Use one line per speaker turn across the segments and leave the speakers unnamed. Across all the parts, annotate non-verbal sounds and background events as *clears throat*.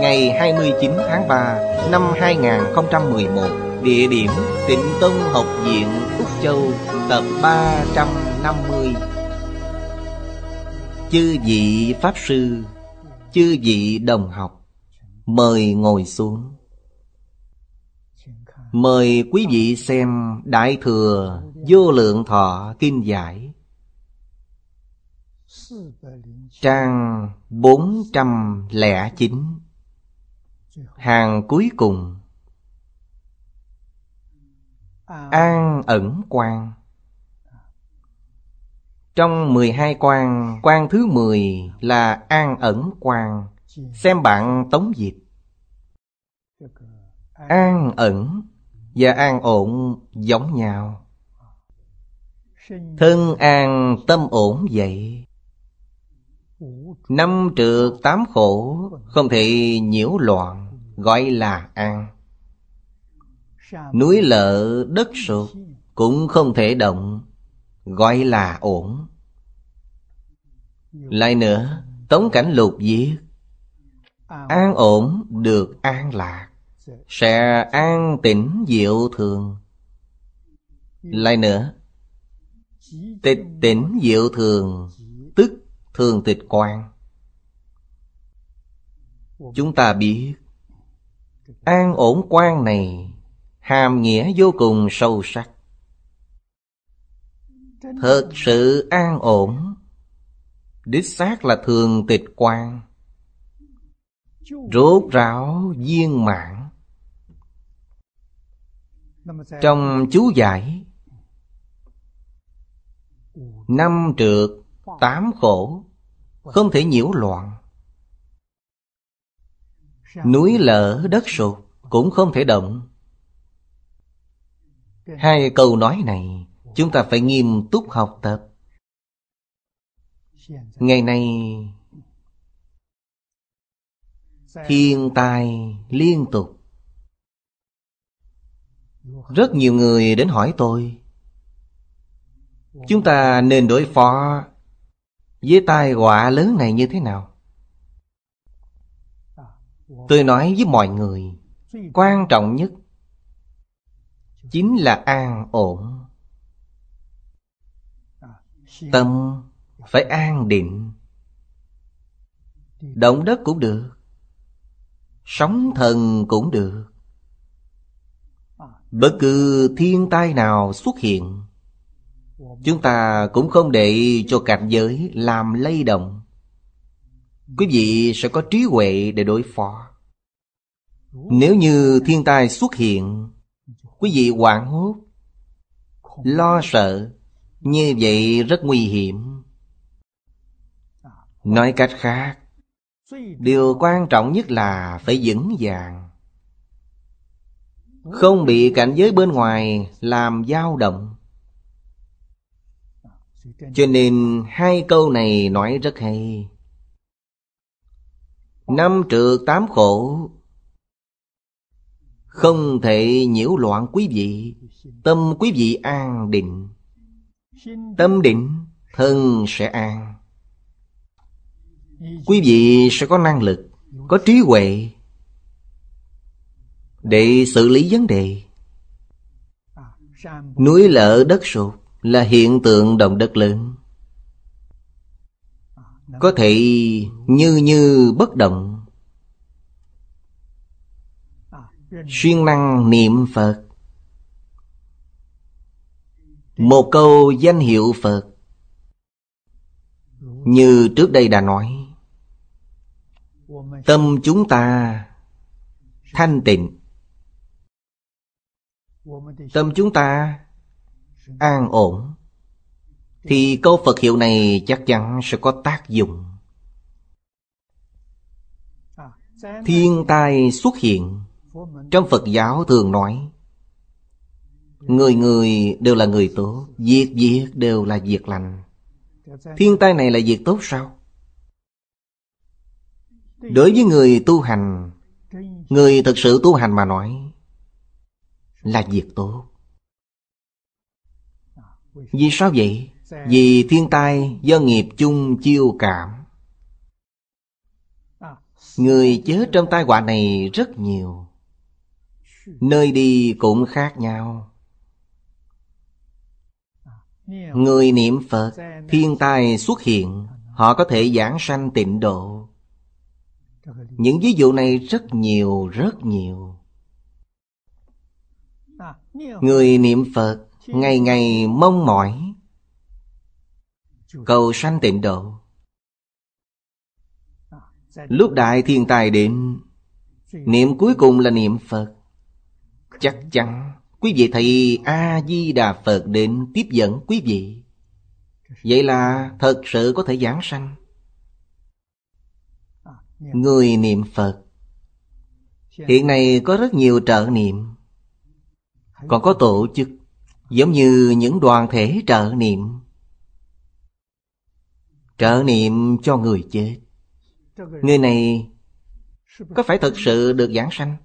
Ngày 29 tháng 3 năm 2011 Địa điểm Tịnh Tông Học viện, Úc Châu, Tập 350 Chư vị Pháp Sư, Chư vị đồng học, Mời ngồi xuống. Mời quý vị xem Đại Thừa Vô Lượng Thọ Kinh Giải. Trang 409 Hàng cuối cùng. An ẩn quan Trong 12 quan, quan thứ 10 là an ẩn quan Xem bạn tống dịch An ẩn và an ổn giống nhau. Thân an tâm ổn vậy. Năm trượt tám khổ Không thể nhiễu loạn. Gọi là an Núi lợ đất sụt Cũng không thể động, Gọi là ổn. Lại nữa, Tống cảnh lục viết, An ổn, được an lạc, Sẽ an tĩnh diệu thường. Lại nữa, Tịch tỉnh diệu thường, Tức thường tịch quan. Chúng ta biết An ổn quan này Hàm nghĩa vô cùng sâu sắc. Thật sự an ổn Đích xác là thường tịch quan. Rốt ráo viên mãn. Trong chú giải Năm trượt, tám khổ Không thể nhiễu loạn. Núi lở, đất sụt Cũng không thể động. Hai câu nói này, Chúng ta phải nghiêm túc học tập. Ngày nay, Thiên tai liên tục. Rất nhiều người đến hỏi tôi, Chúng ta nên đối phó Với tai họa lớn này như thế nào? Tôi nói với mọi người, Quan trọng nhất Chính là an ổn. Tâm phải an định. Động đất cũng được, Sóng thần cũng được. Bất cứ thiên tai nào xuất hiện, Chúng ta cũng không để cho cảnh giới làm lay động. Quý vị sẽ có trí huệ để đối phó. Nếu như thiên tai xuất hiện, Quý vị hoảng hốt, Lo sợ, Như vậy rất nguy hiểm. Nói cách khác, Điều quan trọng nhất là phải vững vàng. Không bị cảnh giới bên ngoài làm dao động. Cho nên hai câu này nói rất hay. Năm trượt tám khổ. Không thể nhiễu loạn quý vị, Tâm quý vị an định. Tâm định, Thân sẽ an. Quý vị sẽ có năng lực, Có trí huệ Để xử lý vấn đề. Núi lở đất sụp Là hiện tượng động đất lớn. Có thể như như bất động. Xuyên năng niệm phật. Một câu danh hiệu phật. Như trước đây đã nói, tâm chúng ta thanh tịnh. Tâm chúng ta an ổn thì câu phật hiệu này chắc chắn sẽ có tác dụng. Thiên tai xuất hiện, trong phật giáo thường nói, người người đều là người tốt, việc việc đều là việc lành. Thiên tai này là việc tốt sao? Đối với người tu hành, người thực sự tu hành mà nói, là việc tốt. Vì sao vậy? Vì thiên tai, do nghiệp chung chiêu cảm. Người chết trong tai họa này rất nhiều. Nơi đi cũng khác nhau. Người niệm Phật, Thiên tai xuất hiện, Họ có thể giảng sanh tịnh độ. Những ví dụ này rất nhiều rất nhiều. Người niệm Phật, Ngày ngày mong mỏi Cầu sanh tịnh độ Lúc đại thiên tài đến, Niệm cuối cùng là niệm Phật. Chắc chắn Quý vị thầy A-di-đà Phật đến tiếp dẫn quý vị. Vậy là thật sự có thể giảng sanh. Người niệm Phật, Hiện nay có rất nhiều trợ niệm. Còn có tổ chức, Giống như những đoàn thể trợ niệm. Trợ niệm cho người chết. Người này Có phải thật sự được giảng sanh?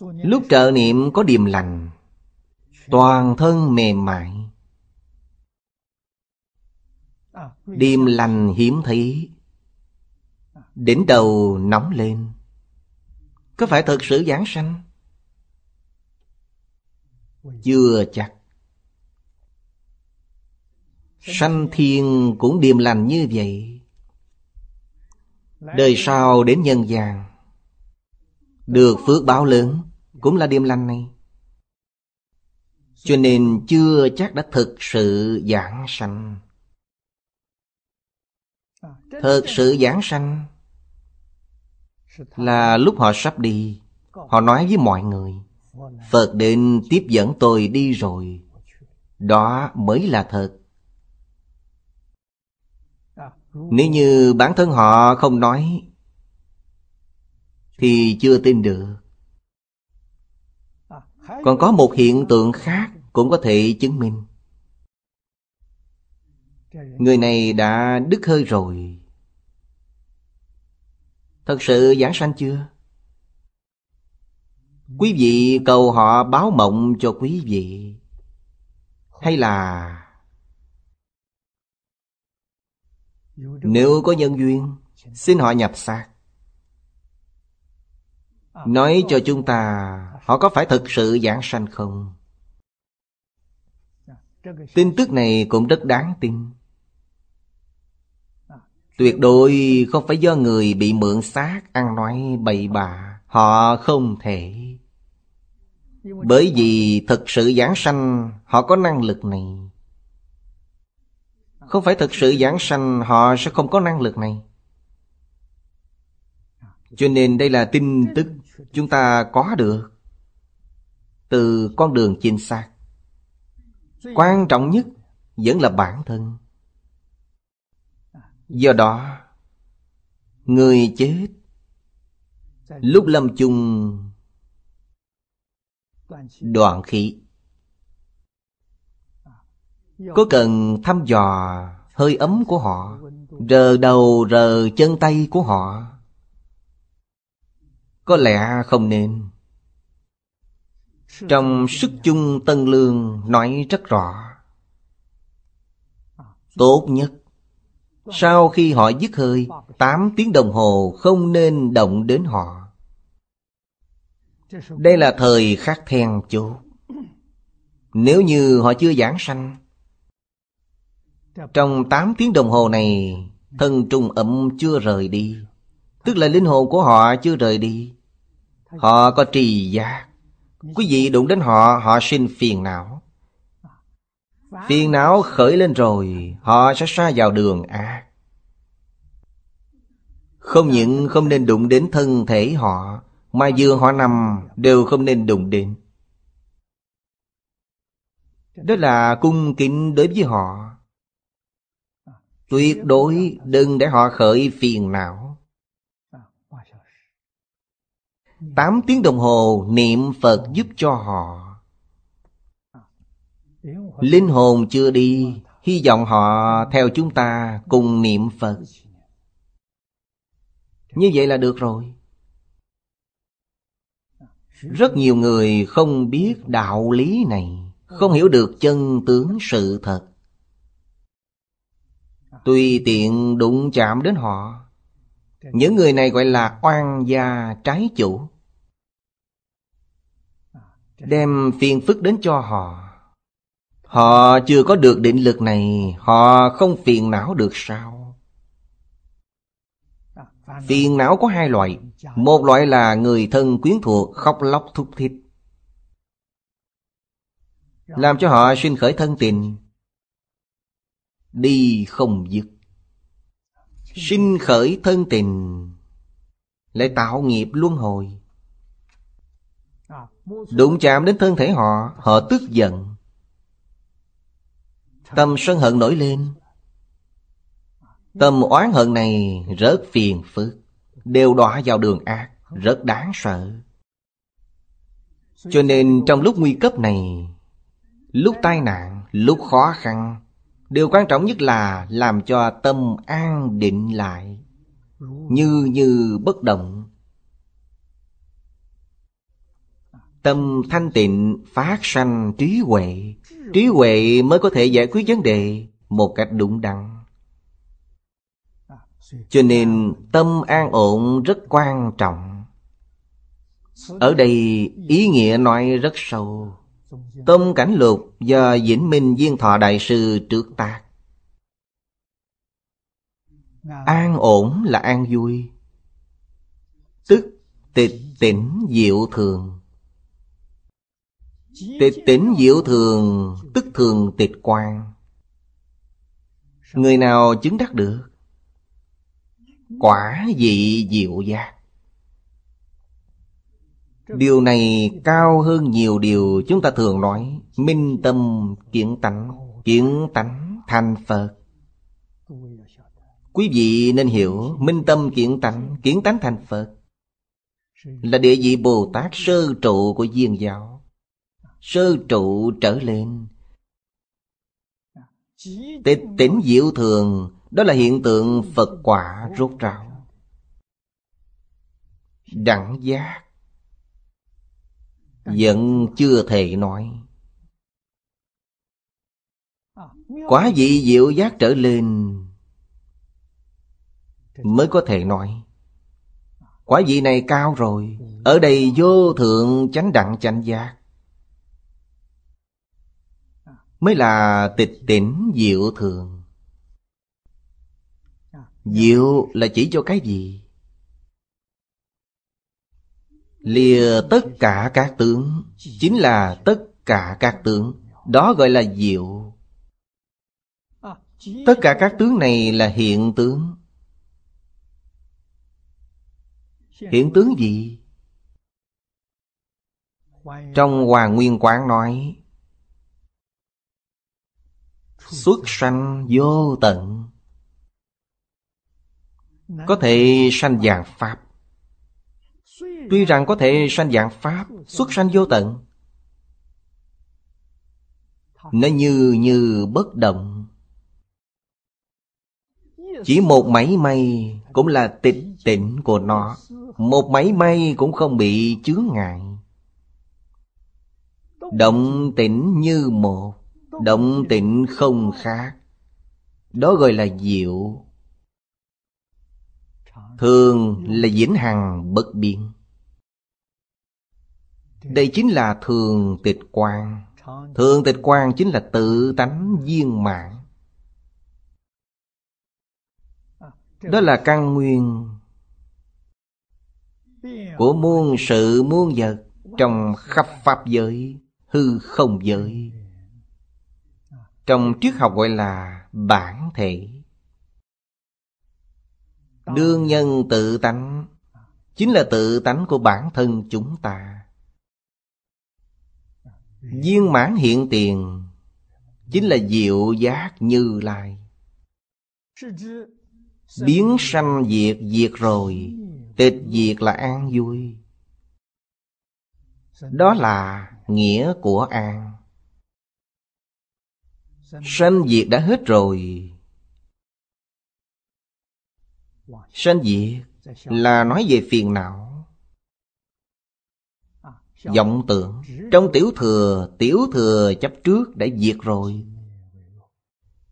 Lúc trợ niệm có điềm lành, Toàn thân mềm mại. Điềm lành hiếm thấy, Đỉnh đầu nóng lên. Có phải thật sự giảng sanh? Chưa chắc. Sanh thiên cũng điềm lành như vậy. Đời sau đến nhân gian, Được phước báo lớn Cũng là điềm lành này. Cho nên chưa chắc đã thực sự giảng sanh. Thực sự giảng sanh Là lúc họ sắp đi, Họ nói với mọi người, Phật đến tiếp dẫn tôi đi rồi, Đó mới là thật nếu như bản thân họ không nói, Thì chưa tin được. Còn có một hiện tượng khác Cũng có thể chứng minh. Người này đã đứt hơi rồi. Thật sự giảng sanh chưa? Quý vị cầu họ báo mộng cho quý vị. Hay là Nếu có nhân duyên Xin họ nhập xác. Nói cho chúng ta Họ có phải thực sự giảng sanh không? Tin tức này cũng rất đáng tin. Tuyệt đối không phải do người bị mượn xác Ăn nói bậy bạ. Họ không thể. Bởi vì thực sự giảng sanh Họ có năng lực này không phải thực sự giảng sanh, Họ sẽ không có năng lực này. Cho nên đây là tin tức Chúng ta có được Từ con đường chính xác. Quan trọng nhất Vẫn là bản thân. Do đó, Người chết Lúc lâm chung Đoạn khí có cần thăm dò hơi ấm của họ Rờ đầu rờ chân tay của họ? Có lẽ không nên. Trong sức chung Tân Lương nói rất rõ. Tốt nhất Sau khi họ dứt hơi tám tiếng đồng hồ không nên động đến họ. Đây là thời khắc then chốt. *clears throat* Nếu như họ chưa giảng sanh trong 8 tiếng đồng hồ này, Thân trùng ẩm chưa rời đi. Tức là linh hồn của họ chưa rời đi. Họ có trì giác. Quý vị đụng đến họ Họ sinh phiền não. Phiền não khởi lên rồi, Họ sẽ xa vào đường ác. Không những không nên đụng đến thân thể họ, Mà vừa họ nằm Đều không nên đụng đến. Đó là cung kính đối với họ. Tuyệt đối đừng để họ khởi phiền não. Tám tiếng đồng hồ, niệm Phật giúp cho họ. Linh hồn chưa đi, Hy vọng họ theo chúng ta cùng niệm Phật. Như vậy là được rồi. Rất nhiều người không biết đạo lý này, Không hiểu được chân tướng sự thật. Tùy tiện đụng chạm đến họ, Những người này gọi là oan gia trái chủ. Đem phiền phức đến cho họ. Họ chưa có được định lực này, Họ không phiền não được sao? Phiền não có hai loại. Một loại là người thân quyến thuộc, Khóc lóc thúc thích Làm cho họ sinh khởi thân tình. Đi không dứt. Sinh khởi thân tình, Lại tạo nghiệp luân hồi. Đụng chạm đến thân thể họ Họ tức giận. Tâm sân hận nổi lên. Tâm oán hận này rất phiền phức, Đều đọa vào đường ác, Rất đáng sợ. Cho nên trong lúc nguy cấp này, Lúc tai nạn, Lúc khó khăn Điều quan trọng nhất là Làm cho tâm an định lại, Như như bất động. Tâm thanh tịnh, phát sanh trí huệ. Trí huệ mới có thể giải quyết vấn đề Một cách đúng đắn. Cho nên, tâm an ổn rất quan trọng. Ở đây ý nghĩa nói rất sâu. Tông cảnh lục do Vĩnh Minh Viên Thọ Đại Sư trước ta. An ổn là an vui. Tức tịch tỉnh diệu thường. Tịch tỉnh diệu thường, Tức thường tịch quan Người nào chứng đắc được? Quả vị diệu giác. Điều này cao hơn nhiều điều chúng ta thường nói. Minh tâm kiến tánh Kiến tánh thành Phật. Quý vị nên hiểu, Minh tâm kiến tánh Kiến tánh thành Phật Là địa vị Bồ Tát sơ trụ của Duyên giáo. Sơ trụ trở lên. Tịch tỉnh diệu thường, đó là hiện tượng phật quả rốt ráo. Đẳng giác vẫn chưa thể nói. Quả vị diệu giác trở lên mới có thể nói. Quả vị này cao rồi. ở đây vô thượng chánh đẳng chánh giác. Mới là tịch tỉnh diệu thường diệu là chỉ cho cái gì lìa tất cả các tướng. Chính là tất cả các tướng. Đó gọi là diệu. Tất cả các tướng này là hiện tướng. Hiện tướng gì? Trong hoàng nguyên quán nói, Xuất sanh vô tận. Có thể sanh vàng Pháp. Tuy rằng có thể sanh dạng Pháp, Xuất sanh vô tận Nó như như bất động, Chỉ một máy may Cũng là tịch tịnh của nó. Một máy may cũng không bị chướng ngại. Động tĩnh như một, Động tịnh không khác. Đó gọi là diệu. Thường là diễn hằng bất biến. Đây chính là thường tịch quan Thường tịch quan chính là tự tánh viên mãn. Đó là căn nguyên Của muôn sự muôn vật Trong khắp pháp giới, Hư không giới. Trong triết học gọi là bản thể. Đương nhân tự tánh Chính là tự tánh của bản thân chúng ta. Viên mãn hiện tiền Chính là diệu giác như lai. Biến sanh diệt diệt rồi, Tịch diệt là an vui. Đó là nghĩa của an. Sanh diệt đã hết rồi. Sanh diệt là nói về phiền não vọng tưởng. Trong tiểu thừa tiểu thừa chấp trước đã diệt rồi.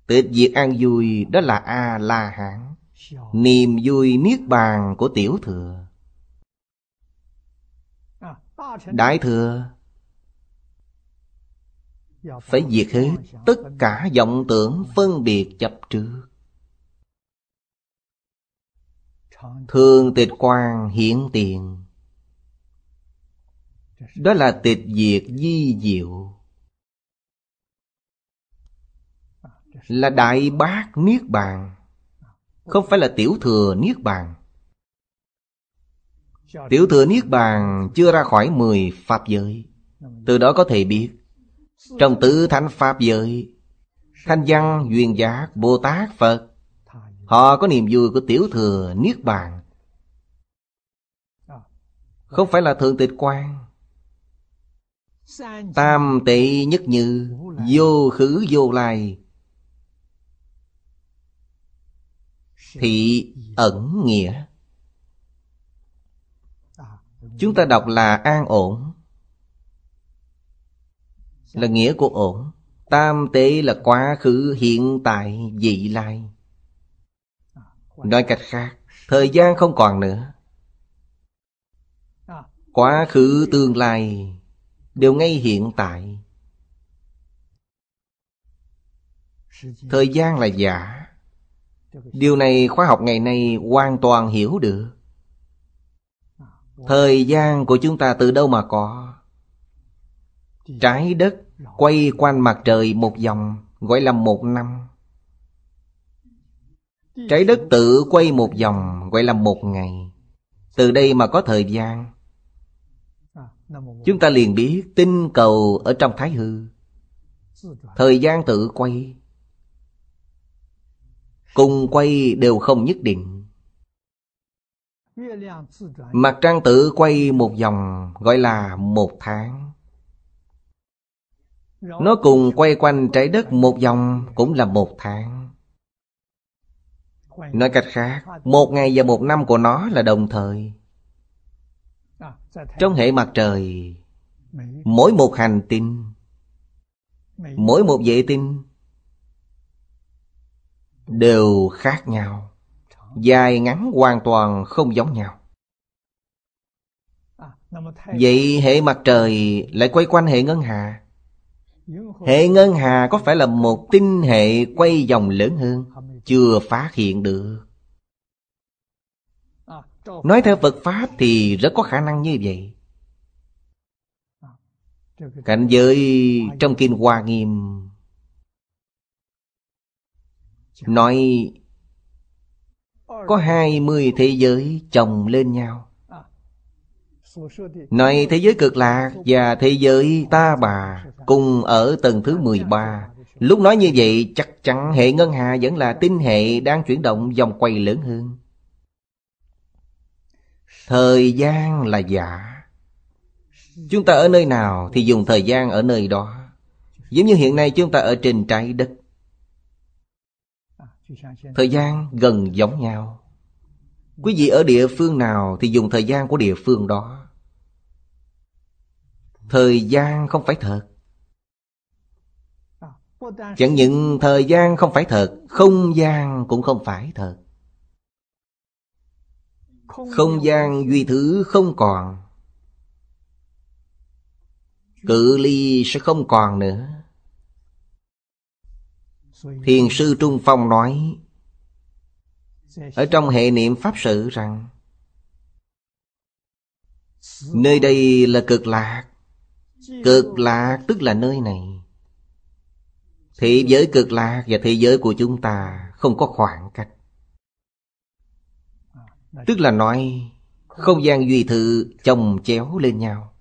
Tịch diệt an vui, đó là a la hán niềm vui niết bàn của tiểu thừa. Đại thừa, phải diệt hết tất cả vọng tưởng phân biệt chấp trước. Thường tịch quang hiện tiền. Đó là tịch diệt di diệu. Là đại bác niết bàn. Không phải là tiểu thừa niết bàn. Tiểu thừa niết bàn chưa ra khỏi mười pháp giới. Từ đó có thể biết Trong tứ thánh pháp giới Thanh văn, duyên giác, Bồ Tát, Phật Họ có niềm vui của tiểu thừa Niết Bàn. Không phải là thượng tịch quan Tam tệ nhất như Vô khứ vô lai. Thị ẩn nghĩa. Chúng ta đọc là an ổn. Là nghĩa của ổn. Tam tế là quá khứ hiện tại vị lai. Nói cách khác, Thời gian không còn nữa. Quá khứ tương lai Đều ngay hiện tại. Thời gian là giả. Điều này khoa học ngày nay hoàn toàn hiểu được. Thời gian của chúng ta từ đâu mà có? Trái đất quay quanh mặt trời một vòng, Gọi là một năm. Trái đất tự quay một vòng, gọi là một ngày. Từ đây mà có thời gian. Chúng ta liền biết tinh cầu ở trong thái hư. Thời gian tự quay. Cùng quay đều không nhất định. Mặt trăng tự quay một vòng gọi là một tháng. Nó cùng quay quanh trái đất một vòng cũng là một tháng. Nói cách khác Một ngày và một năm của nó là đồng thời trong hệ mặt trời, Mỗi một hành tinh, Mỗi một vệ tinh Đều khác nhau, Dài ngắn hoàn toàn không giống nhau. Vậy hệ mặt trời lại quay quanh hệ ngân hà. Hệ ngân hà có phải là một tinh hệ quay vòng lớn hơn, chưa phát hiện được? Nói theo phật pháp thì rất có khả năng như vậy. Cảnh giới trong kinh hoa nghiêm nói, có hai mươi thế giới chồng lên nhau. Nói, thế giới cực lạc và thế giới ta bà cùng ở tầng thứ 13 Lúc nói như vậy, chắc chắn hệ ngân hà vẫn là tinh hệ đang chuyển động vòng quay lớn hơn. Thời gian là giả. Chúng ta ở nơi nào thì dùng thời gian ở nơi đó. Giống như hiện nay chúng ta ở trên trái đất. Thời gian gần giống nhau. Quý vị ở địa phương nào thì dùng thời gian của địa phương đó. Thời gian không phải thật. Chẳng những thời gian không phải thật, Không gian cũng không phải thật không gian duy thứ không còn. Cự ly sẽ không còn nữa. Thiền sư Trung Phong nói Ở trong hệ niệm Pháp sự rằng Nơi đây là cực lạc. Cực lạc tức là nơi này. Thế giới cực lạc và thế giới của chúng ta Không có khoảng cách Tức là nói, Không gian duy thự chồng chéo lên nhau.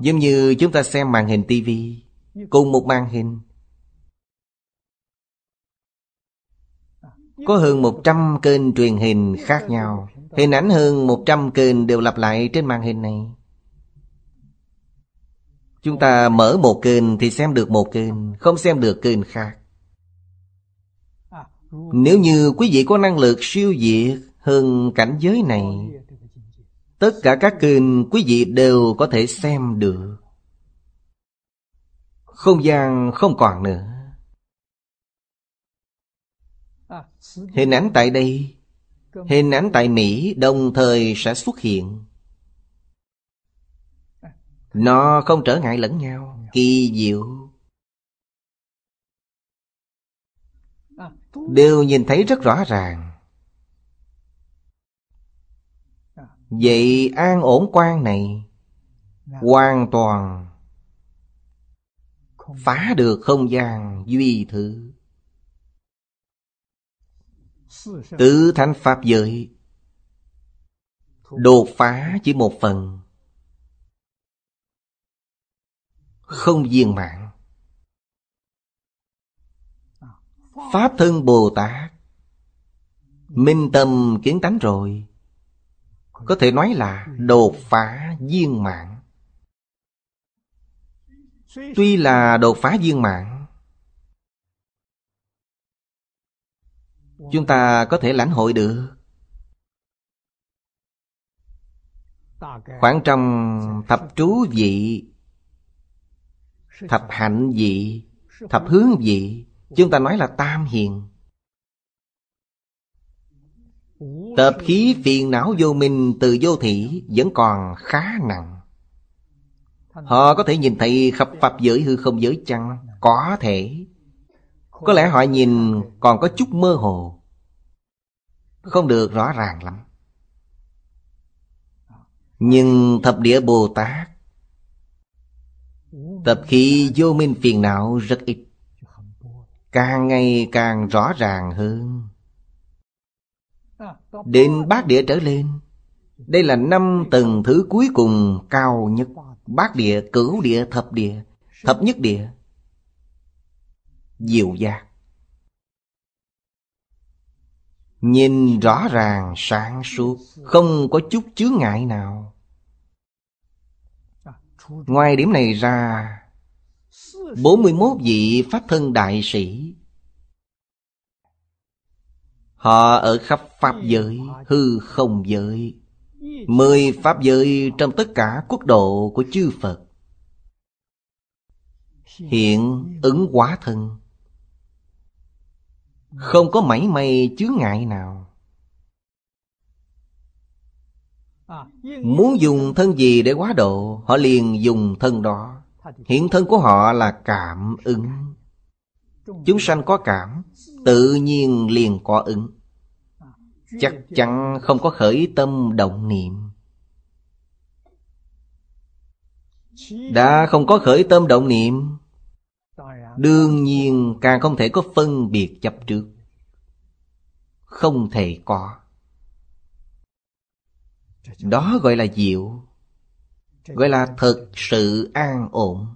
Giống như chúng ta xem màn hình tivi Cùng một màn hình. Có hơn 100 kênh truyền hình khác nhau, Hình ảnh hơn 100 kênh đều lặp lại trên màn hình này. Chúng ta mở một kênh thì xem được một kênh, Không xem được kênh khác. Nếu như quý vị có năng lực siêu diệt hơn cảnh giới này, Tất cả các kênh quý vị đều có thể xem được. Không gian không còn nữa. Hình ảnh tại đây, Hình ảnh tại Mỹ đồng thời sẽ xuất hiện. Nó không trở ngại lẫn nhau, Kỳ diệu. Đều nhìn thấy rất rõ ràng. Vậy an ổn quan này Hoàn toàn Phá được không gian duy thứ. Tứ thánh Pháp giới Đột phá chỉ một phần, Không viên mãn. Pháp thân Bồ Tát. Minh tâm kiến tánh rồi. Có thể nói là đột phá viên mạng Tuy là đột phá viên mạng Chúng ta có thể lãnh hội được. Khoảng trong thập trú vị, Thập hạnh vị, Thập hướng vị Chúng ta nói là tam hiền. Tập khí phiền não vô minh từ vô thị Vẫn còn khá nặng. Họ có thể nhìn thấy khắp pháp giới hư không giới chăng? Có thể. Có lẽ họ nhìn còn có chút mơ hồ. Không được rõ ràng lắm. Nhưng thập địa Bồ Tát Tập khí vô minh phiền não rất ít. Càng ngày càng rõ ràng hơn. Đến bát địa trở lên Đây là năm tầng thứ cuối cùng cao nhất. Bát địa, cửu địa, thập địa Thập nhất địa. Diệu giác. Nhìn rõ ràng sáng suốt Không có chút chướng ngại nào. Ngoài điểm này ra 41 vị Pháp thân đại sĩ. Họ ở khắp Pháp giới, hư không giới. Mười Pháp giới trong tất cả quốc độ của chư Phật. Hiện ứng quá thân. Không có mảy may chướng ngại nào. Muốn dùng thân gì để quá độ Họ liền dùng thân đó. Hiện thân của họ là cảm ứng. Chúng sanh có cảm, Tự nhiên liền có ứng. Chắc chắn không có khởi tâm động niệm. Đã không có khởi tâm động niệm, Đương nhiên càng không thể có phân biệt chấp trước. Không thể có. Đó gọi là diệu. Gọi là thực sự an ổn.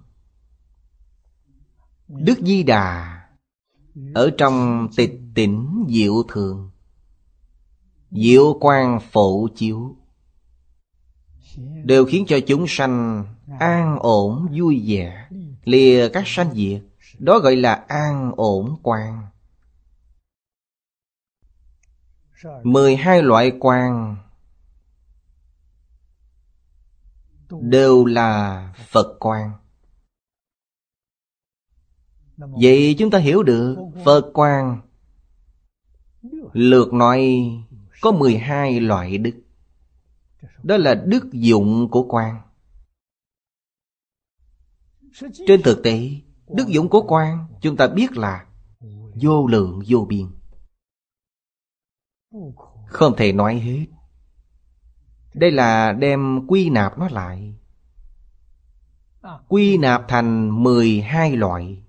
Đức Di Đà Ở trong tịch tỉnh diệu thường. Diệu quang phổ chiếu. Đều khiến cho chúng sanh an ổn, vui vẻ, Lìa các sanh diệt. Đó gọi là an ổn quan mười hai loại quan đều là phật quan vậy chúng ta hiểu được phật quan lượt nói có mười hai loại đức. Đó là đức dụng của quan trên thực tế, Đức dụng của quan chúng ta biết là Vô lượng vô biên. Không thể nói hết. Đây là đem quy nạp nó lại. Quy nạp thành 12 loại.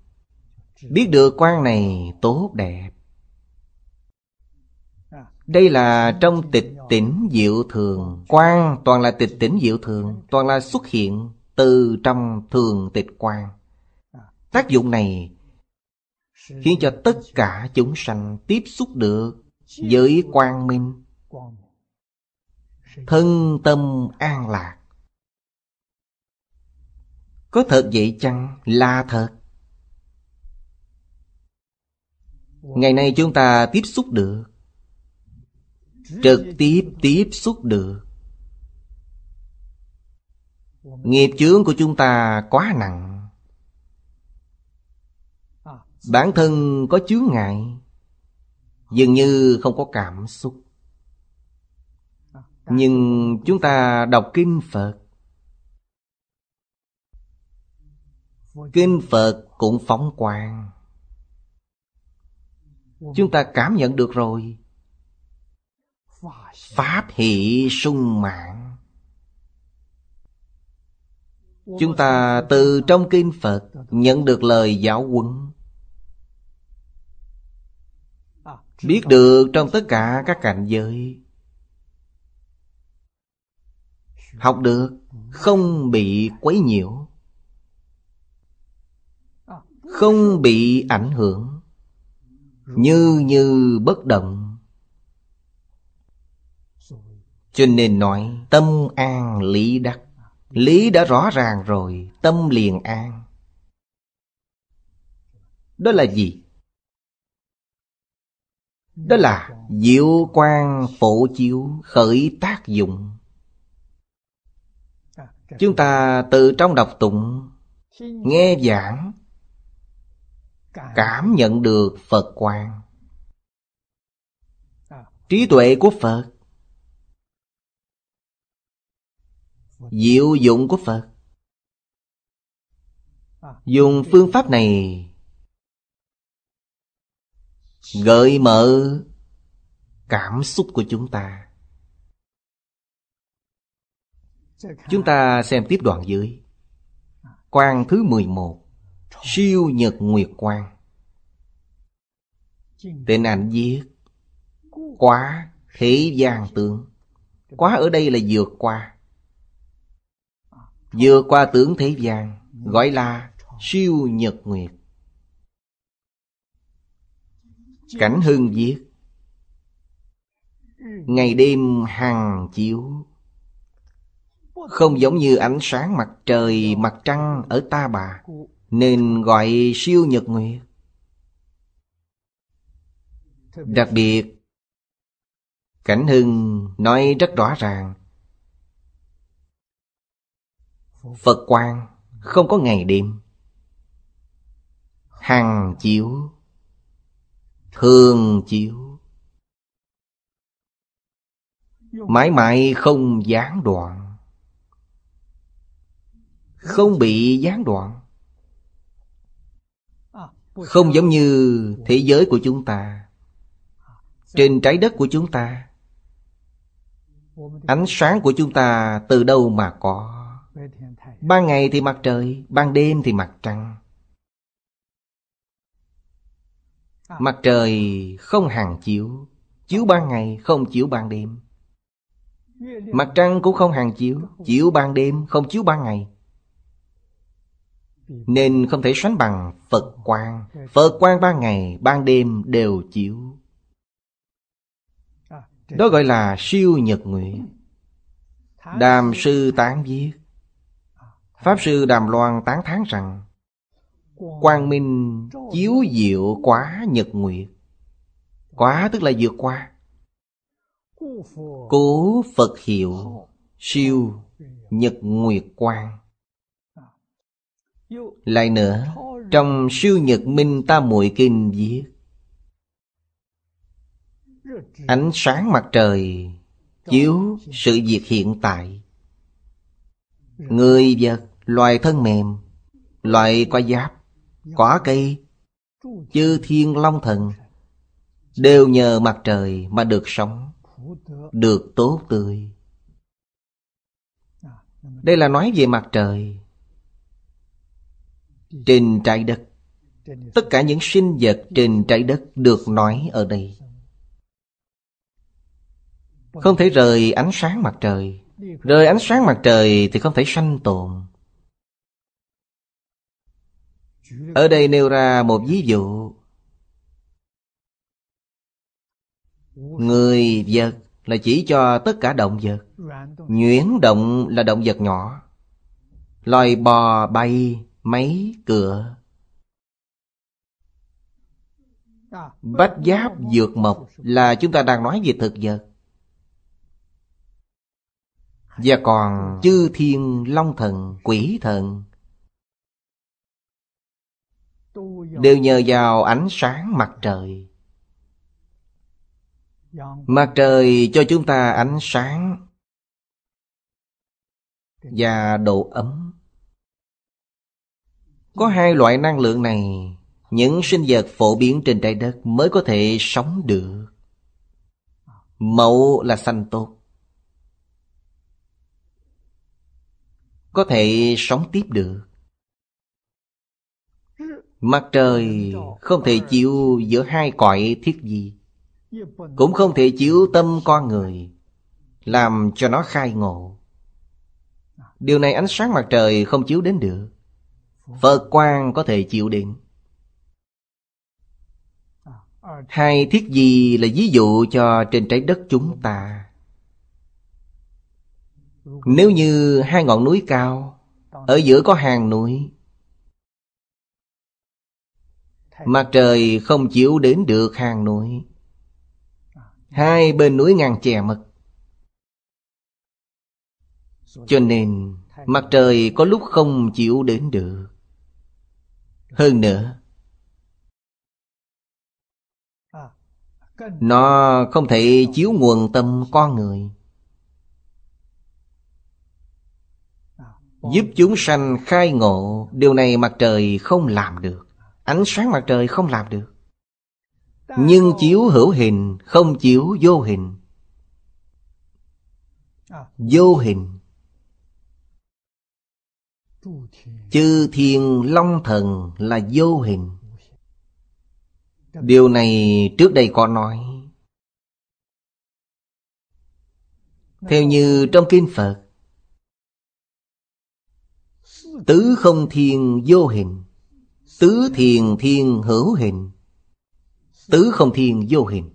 Biết được quan này tốt đẹp. Đây là trong tịch tỉnh diệu thường. Quan toàn là tịch tỉnh diệu thường Toàn là xuất hiện từ trong thường tịch quan Tác dụng này Khiến cho tất cả chúng sanh tiếp xúc được Với quang minh Thân tâm an lạc. Có thật vậy chăng? Là thật. Ngày nay chúng ta tiếp xúc được. Trực tiếp tiếp xúc được. Nghiệp chướng của chúng ta quá nặng. Bản thân có chướng ngại, Dường như không có cảm xúc. Nhưng chúng ta đọc Kinh Phật. Kinh Phật cũng phóng quang. Chúng ta cảm nhận được rồi. Pháp hỷ sung mãn. Chúng ta từ trong kinh Phật Nhận được lời giáo huấn. Biết được trong tất cả các cảnh giới Học được Không bị quấy nhiễu, Không bị ảnh hưởng, Như như bất động. Cho nên nói Tâm an lý đắc. Lý đã rõ ràng rồi, Tâm liền an. Đó là gì? Đó là diệu quang phổ chiếu khởi tác dụng. Chúng ta từ trong đọc tụng, Nghe giảng, Cảm nhận được Phật quang. Trí tuệ của Phật, Diệu dụng của Phật. Dùng phương pháp này Gợi mở cảm xúc của chúng ta. Chúng ta xem tiếp đoạn dưới. Quang thứ 11 Siêu Nhật Nguyệt Quang. Tên ảnh viết, Quá thế gian tướng. Quá ở đây là vượt qua. Vượt qua tướng thế gian, Gọi là siêu nhật nguyệt. Cảnh hưng viết, Ngày đêm hằng chiếu không giống như ánh sáng mặt trời, mặt trăng ở ta bà, Nên gọi siêu nhật nguyệt. Đặc biệt, Cảnh hưng nói rất rõ ràng, Phật quang không có ngày đêm Hằng chiếu, Thường chiếu. Mãi mãi không gián đoạn. Không bị gián đoạn. Không giống như thế giới của chúng ta. Trên trái đất của chúng ta, Ánh sáng của chúng ta từ đâu mà có? Ban ngày thì mặt trời, Ban đêm thì mặt trăng. Mặt trời không hàng chiếu Chiếu ban ngày không chiếu ban đêm. Mặt trăng cũng không hàng chiếu Chiếu ban đêm không chiếu ban ngày. Nên không thể sánh bằng Phật quang. Phật quang ban ngày, ban đêm đều chiếu. Đó gọi là siêu nhật nguyện. Đàm sư tán viết. Pháp sư Đàm Loan tán thán rằng, Quang minh chiếu diệu quá nhật nguyệt. Quá tức là vượt qua. Cố Phật hiệu Siêu Nhật Nguyệt Quang. Lại nữa, Trong siêu Nhật Minh Ta Muội Kinh viết. Ánh sáng mặt trời Chiếu sự việc hiện tại. Người vật, Loài thân mềm, loài có giáp, quả cây, Chư thiên long thần, Đều nhờ mặt trời mà được sống, Được tốt tươi. Đây là nói về mặt trời. Trên trái đất. Tất cả những sinh vật trên trái đất được nói ở đây. Không thể rời ánh sáng mặt trời. Rời ánh sáng mặt trời thì không thể sanh tồn. Ở đây nêu ra một ví dụ. Người vật là chỉ cho tất cả động vật. Nhuyễn động là động vật nhỏ. Loài bò bay, máy, cửa? Bách giáp dược mộc là chúng ta đang nói về thực vật. Và còn chư thiên long thần, quỷ thần. Đều nhờ vào ánh sáng mặt trời. Mặt trời cho chúng ta ánh sáng Và độ ấm. Có hai loại năng lượng này, Những sinh vật phổ biến trên trái đất mới có thể sống được. Mậu là xanh tốt. Có thể sống tiếp được. Mặt trời không thể chịu giữa hai cõi thiết gì cũng không thể chiếu tâm con người, Làm cho nó khai ngộ. Điều này ánh sáng mặt trời không chiếu đến được. Phật quang có thể chịu đựng. Hai thiết gì là ví dụ cho trên trái đất chúng ta? Nếu như hai ngọn núi cao, Ở giữa có hàng núi Mặt trời không chịu đến được hàng núi, Hai bên núi ngang chè mật Cho nên, mặt trời có lúc không chịu đến được. Hơn nữa. Nó không thể chiếu nguồn tâm con người. Giúp chúng sanh khai ngộ, Điều này mặt trời không làm được. Ánh sáng mặt trời không làm được. Nhưng chiếu hữu hình, Không chiếu vô hình. Vô hình. Chư thiên long thần là vô hình. Điều này trước đây có nói. Theo như trong Kinh Phật, Tứ không thiên vô hình, Tứ thiền thiên hữu hình, Tứ không thiên vô hình.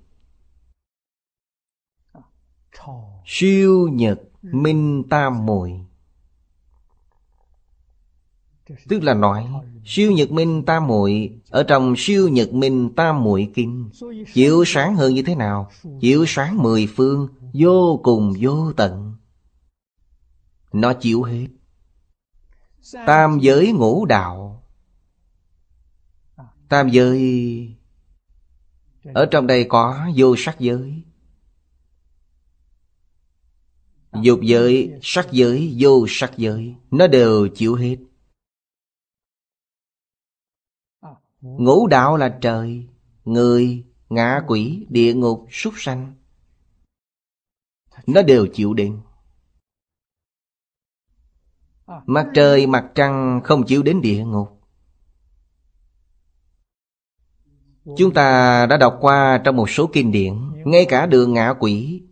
Siêu nhật minh tam muội Tức là nói Siêu nhật minh tam muội Ở trong siêu nhật minh tam muội kinh Chiếu sáng hơn như thế nào? Chiếu sáng mười phương Vô cùng vô tận. Nó chịu hết. Tam giới ngũ đạo. Tam giới ở trong đây có vô sắc giới. Dục giới, sắc giới, vô sắc giới. Nó đều chịu hết. Ngũ đạo là trời Người, ngạ quỷ, địa ngục, súc sanh. Nó đều chịu đựng. Mặt trời, mặt trăng không chịu đến địa ngục. Chúng ta đã đọc qua trong một số kinh điển Ngay cả đường ngạ quỷ.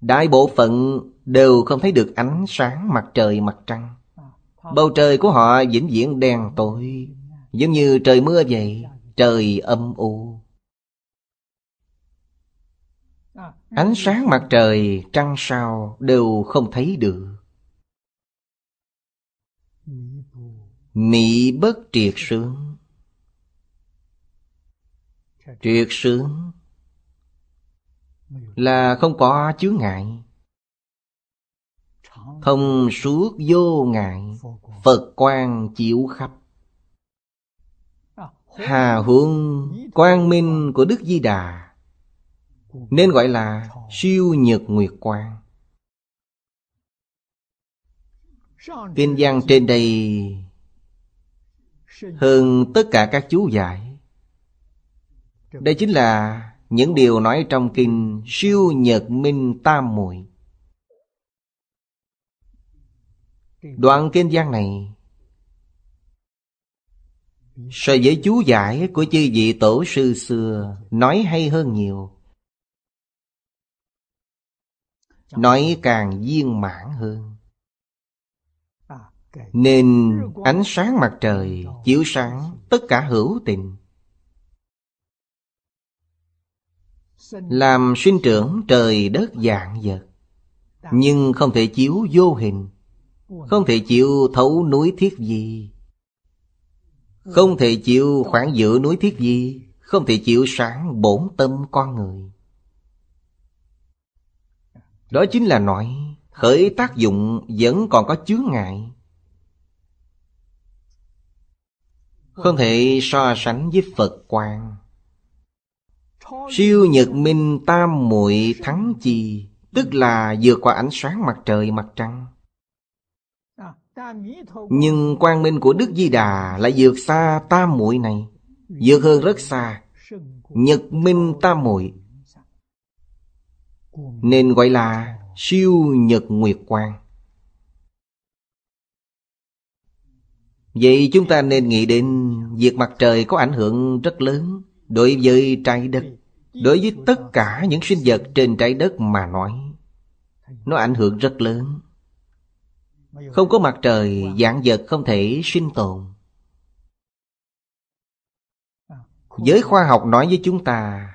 Đại bộ phận đều không thấy được ánh sáng mặt trời mặt trăng. Bầu trời của họ vĩnh viễn đen tối. Giống như trời mưa vậy Trời âm u. Ánh sáng mặt trời, trăng sao đều không thấy được. Mị bất triệt sướng. Triệt sướng Là không có chướng ngại. Thông suốt vô ngại Phật quan chiếu khắp. Hà hướng quang minh của Đức Di Đà, Nên gọi là siêu nhật nguyệt quang. Kinh văn trên đây Hơn tất cả các chú giải. Đây chính là những điều nói trong kinh siêu nhật minh tam muội. Đoạn kinh văn này So với chú giải của chư vị tổ sư xưa Nói hay hơn nhiều. Nói càng viên mãn hơn. Nên ánh sáng mặt trời Chiếu sáng tất cả hữu tình. Làm sinh trưởng trời đất dạng vật, Nhưng không thể chiếu vô hình, Không thể chịu thấu núi thiết gì không thể chịu khoảng giữa núi thiết gì Không thể chịu sáng bổn tâm con người. Đó chính là nói, Khởi tác dụng vẫn còn có chướng ngại. Không thể so sánh với Phật quang. Siêu nhật minh tam muội thắng chi, Tức là vượt qua ánh sáng mặt trời mặt trăng nhưng quang minh của Đức Di Đà lại vượt xa tam muội này, Vượt hơn rất xa Nhật minh tam muội. Nên gọi là siêu nhật nguyệt quang. Vậy chúng ta nên nghĩ đến Việc mặt trời có ảnh hưởng rất lớn Đối với trái đất, Đối với tất cả những sinh vật trên trái đất mà nói. Nó ảnh hưởng rất lớn. Không có mặt trời, Dạng vật không thể sinh tồn. Giới khoa học nói với chúng ta,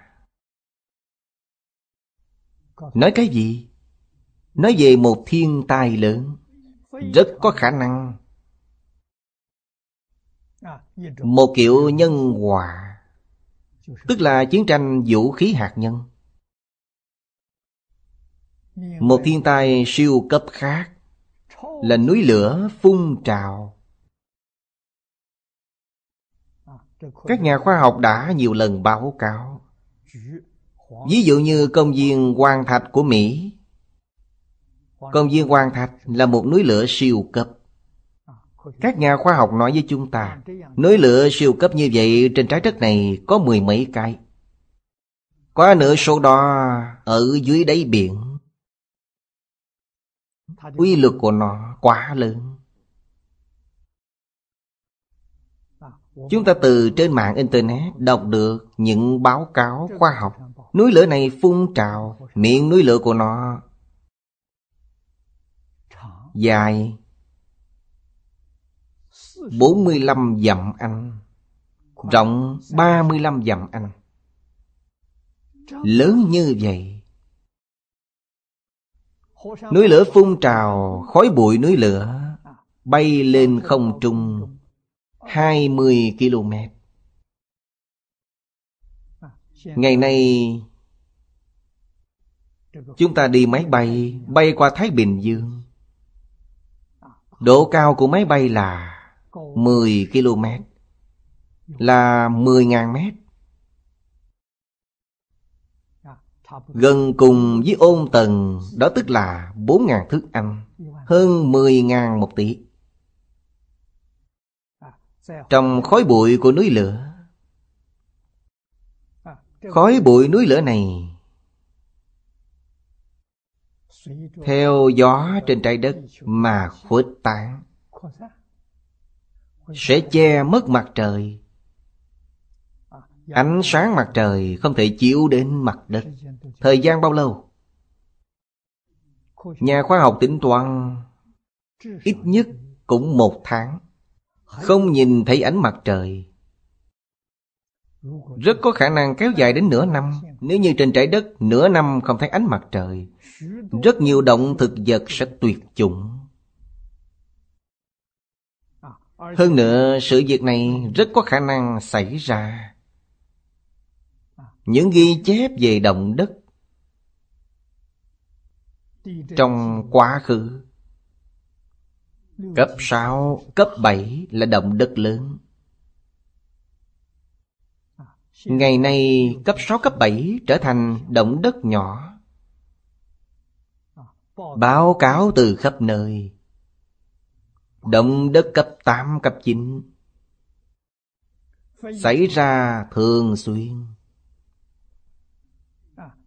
Nói cái gì? Nói về một thiên tai lớn, Rất có khả năng. Một kiểu nhân quả Tức là chiến tranh vũ khí hạt nhân. Một thiên tai siêu cấp khác là núi lửa phun trào. Các nhà khoa học đã nhiều lần báo cáo. Ví dụ như công viên hoàng Thạch của Mỹ. Công viên hoàng Thạch là một núi lửa siêu cấp. Các nhà khoa học nói với chúng ta, Núi lửa siêu cấp như vậy trên trái đất này có mười mấy cái. Có nửa số đó ở dưới đáy biển. Quy lực của nó quá lớn. Chúng ta từ trên mạng Internet đọc được những báo cáo khoa học. Núi lửa này phun trào Miệng núi lửa của nó Dài 45 dặm anh Rộng 35 dặm anh. Lớn như vậy Núi lửa phun trào, Khói bụi núi lửa Bay lên không trung 20 km Ngày nay, Chúng ta đi máy bay Bay qua Thái Bình Dương Độ cao của máy bay là 10 km là 10.000 mét. Gần cùng với ôn tầng đó tức là 4.000 thức ăn hơn 10.000 một tỷ. Trong khói bụi của núi lửa, khói bụi núi lửa này theo gió trên trái đất mà khuếch tán sẽ che mất mặt trời ánh sáng mặt trời không thể chiếu đến mặt đất thời gian bao lâu? Nhà khoa học tính toán, ít nhất cũng một tháng. Không nhìn thấy ánh mặt trời. Rất có khả năng kéo dài đến nửa năm. Nếu như trên trái đất, nửa năm không thấy ánh mặt trời, Rất nhiều động thực vật sẽ tuyệt chủng. Hơn nữa, sự việc này rất có khả năng xảy ra. Những ghi chép về động đất trong quá khứ Cấp 6, cấp 7 là động đất lớn. Ngày nay cấp 6, cấp 7 trở thành động đất nhỏ. Báo cáo từ khắp nơi. Động đất cấp 8, cấp 9 Xảy ra thường xuyên.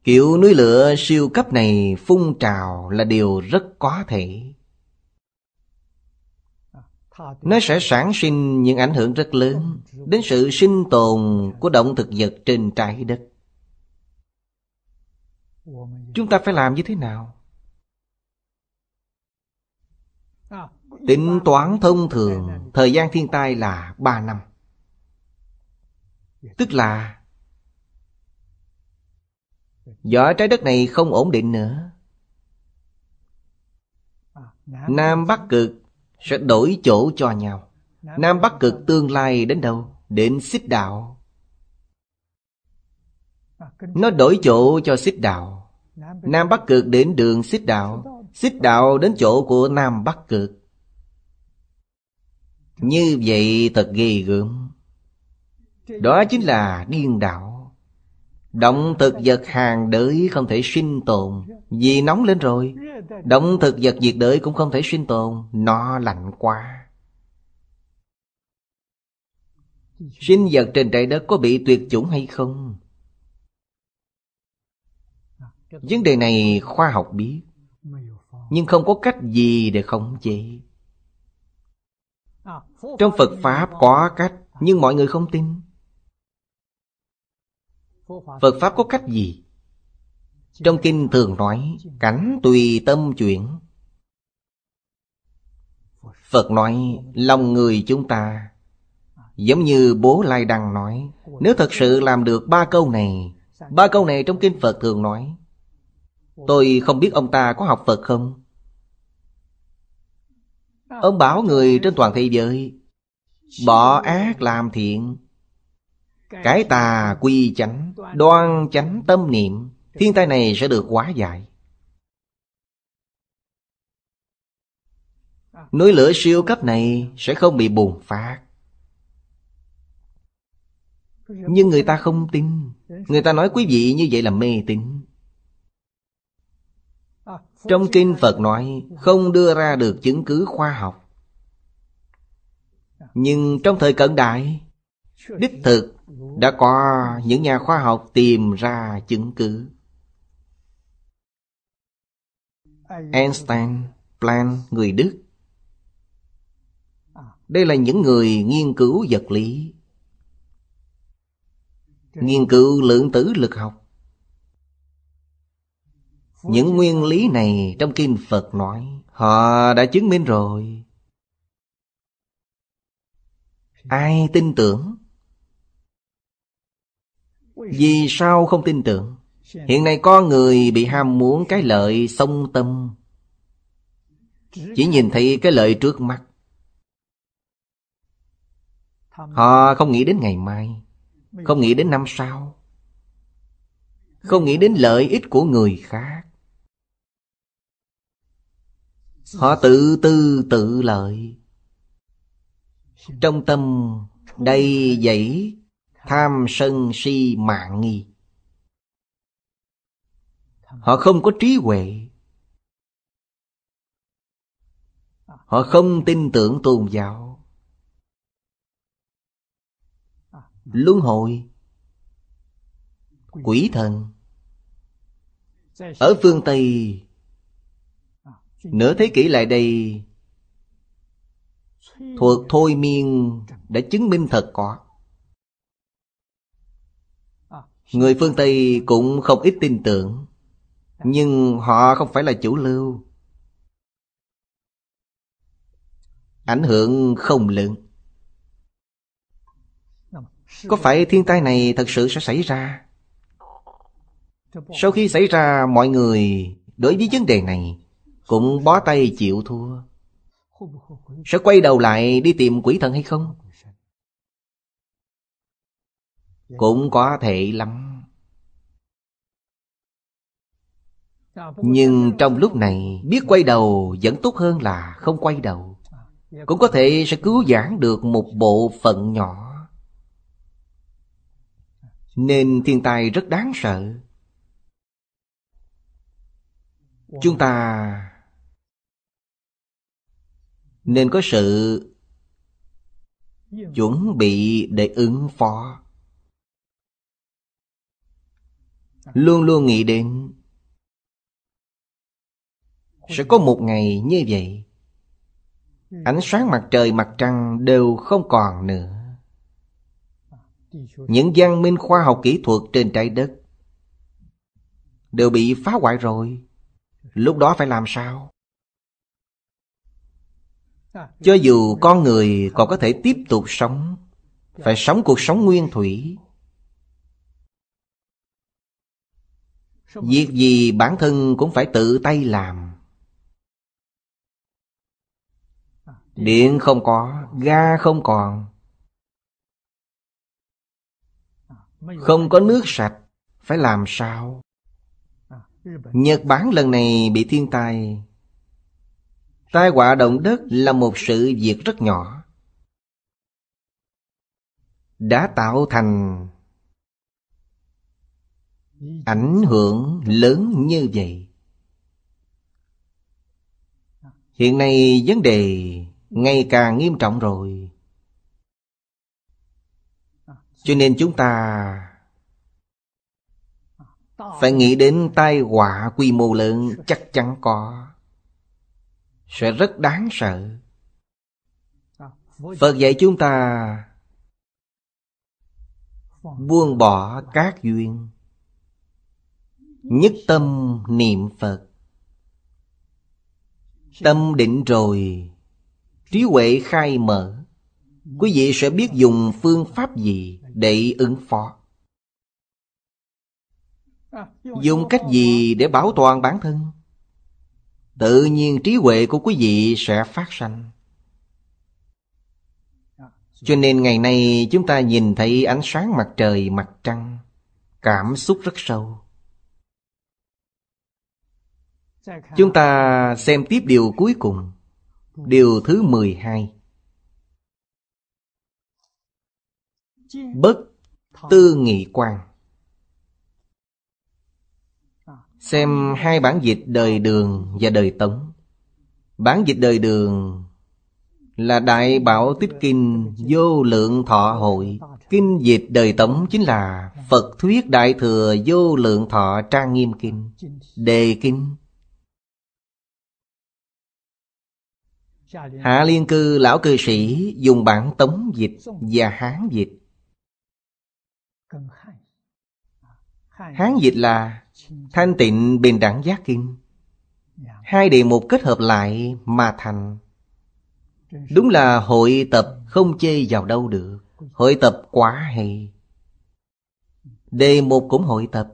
Kiểu núi lửa siêu cấp này phun trào là điều rất có thể. Nó sẽ sản sinh những ảnh hưởng rất lớn Đến sự sinh tồn của động thực vật trên trái đất. Chúng ta phải làm như thế nào? Tính toán thông thường, Thời gian thiên tai là 3 năm. Tức là Vỏ trái đất này không ổn định nữa. Nam Bắc cực sẽ đổi chỗ cho nhau. Nam Bắc cực tương lai đến đâu? Đến xích đạo. Nó đổi chỗ cho xích đạo. Nam Bắc cực đến đường xích đạo. Xích đạo đến chỗ của Nam Bắc cực. Như vậy thật ghê gớm. Đó chính là điên đạo. Động thực vật hàng đới không thể sinh tồn, Vì nóng lên rồi. Động thực vật nhiệt đới cũng không thể sinh tồn, Nó lạnh quá. Sinh vật trên trái đất có bị tuyệt chủng hay không? Vấn đề này khoa học biết, Nhưng không có cách gì để khống chế. Trong Phật Pháp có cách, Nhưng mọi người không tin. Phật Pháp có cách gì? Trong kinh thường nói, Cảnh tùy tâm chuyển. Phật nói, Lòng người chúng ta. Giống như bố Lai Đăng nói, Nếu thật sự làm được ba câu này, Ba câu này trong kinh Phật thường nói, Tôi không biết ông ta có học Phật không? Ông bảo người trên toàn thế giới, Bỏ ác làm thiện cái tà quy chánh, Đoan chánh tâm niệm, Thiên tai này sẽ được hóa giải. Núi lửa siêu cấp này sẽ không bị bùng phát. Nhưng người ta không tin. Người ta nói quý vị như vậy là mê tín. Trong kinh Phật nói, Không đưa ra được chứng cứ khoa học. Nhưng trong thời cận đại, Đích thực đã có những nhà khoa học tìm ra chứng cứ. Einstein, Planck, người Đức. Đây là những người nghiên cứu vật lý. Nghiên cứu lượng tử lực học. Những nguyên lý này trong Kinh Phật nói Họ đã chứng minh rồi. Ai tin tưởng? Vì sao không tin tưởng? Hiện nay có người bị ham muốn cái lợi sông tâm. Chỉ nhìn thấy cái lợi trước mắt. Họ không nghĩ đến ngày mai. Không nghĩ đến năm sau. Không nghĩ đến lợi ích của người khác. Họ tự tư tự lợi. Trong tâm đầy dẫy Tham sân si mạng nghi. Họ không có trí huệ. Họ không tin tưởng tôn giáo. Luân hồi. Quỷ thần. Ở phương Tây, Nửa thế kỷ lại đây Thuật thôi miên đã chứng minh thật có. Người phương Tây cũng không ít tin tưởng, Nhưng họ không phải là chủ lưu Ảnh hưởng không lớn Có phải thiên tai này thật sự sẽ xảy ra? Sau khi xảy ra, mọi người đối với vấn đề này Cũng bó tay chịu thua Sẽ quay đầu lại đi tìm quỷ thần hay không? Cũng có thể lắm. Nhưng trong lúc này Biết quay đầu vẫn tốt hơn là không quay đầu. Cũng có thể sẽ cứu giảng được một bộ phận nhỏ. Nên thiên tai rất đáng sợ. Chúng ta Nên có sự Chuẩn bị để ứng phó Luôn luôn nghĩ đến. Sẽ có một ngày như vậy, Ánh sáng mặt trời mặt trăng đều không còn nữa. Những văn minh khoa học kỹ thuật trên trái đất Đều bị phá hoại rồi. Lúc đó phải làm sao? Cho dù con người còn có thể tiếp tục sống, Phải sống cuộc sống nguyên thủy Việc gì bản thân cũng phải tự tay làm. Điện không có, ga không còn. Không có nước sạch Phải làm sao? Nhật Bản lần này bị thiên tai. Tai họa động đất là một sự việc rất nhỏ. Đã tạo thành Ảnh hưởng lớn như vậy. Hiện nay vấn đề ngày càng nghiêm trọng rồi. Cho nên chúng ta Phải nghĩ đến tai họa quy mô lớn chắc chắn có. Sẽ rất đáng sợ. Phật dạy chúng ta Buông bỏ các duyên. Nhất tâm niệm Phật. Tâm định rồi, Trí huệ khai mở. Quý vị sẽ biết dùng phương pháp gì để ứng phó. Dùng cách gì để bảo toàn bản thân? Tự nhiên trí huệ của quý vị sẽ phát sanh. Cho nên ngày nay chúng ta nhìn thấy ánh sáng mặt trời, mặt trăng, Cảm xúc rất sâu. Chúng ta xem tiếp điều cuối cùng, Điều thứ 12 Bất tư nghị quan Xem hai bản dịch đời đường và đời tống. Bản dịch đời đường là Đại Bảo Tích Kinh Vô Lượng Thọ Hội. Kinh dịch đời tống chính là Phật Thuyết Đại Thừa Vô Lượng Thọ Trang Nghiêm Kinh. Đề Kinh. Hạ liên cư, lão cư sĩ, dùng bản tống dịch và hán dịch. Hán dịch là thanh tịnh bình đẳng giác kinh. Hai đề mục kết hợp lại mà thành. Đúng là hội tập không chê vào đâu được. Hội tập quá hay. Đề mục cũng hội tập.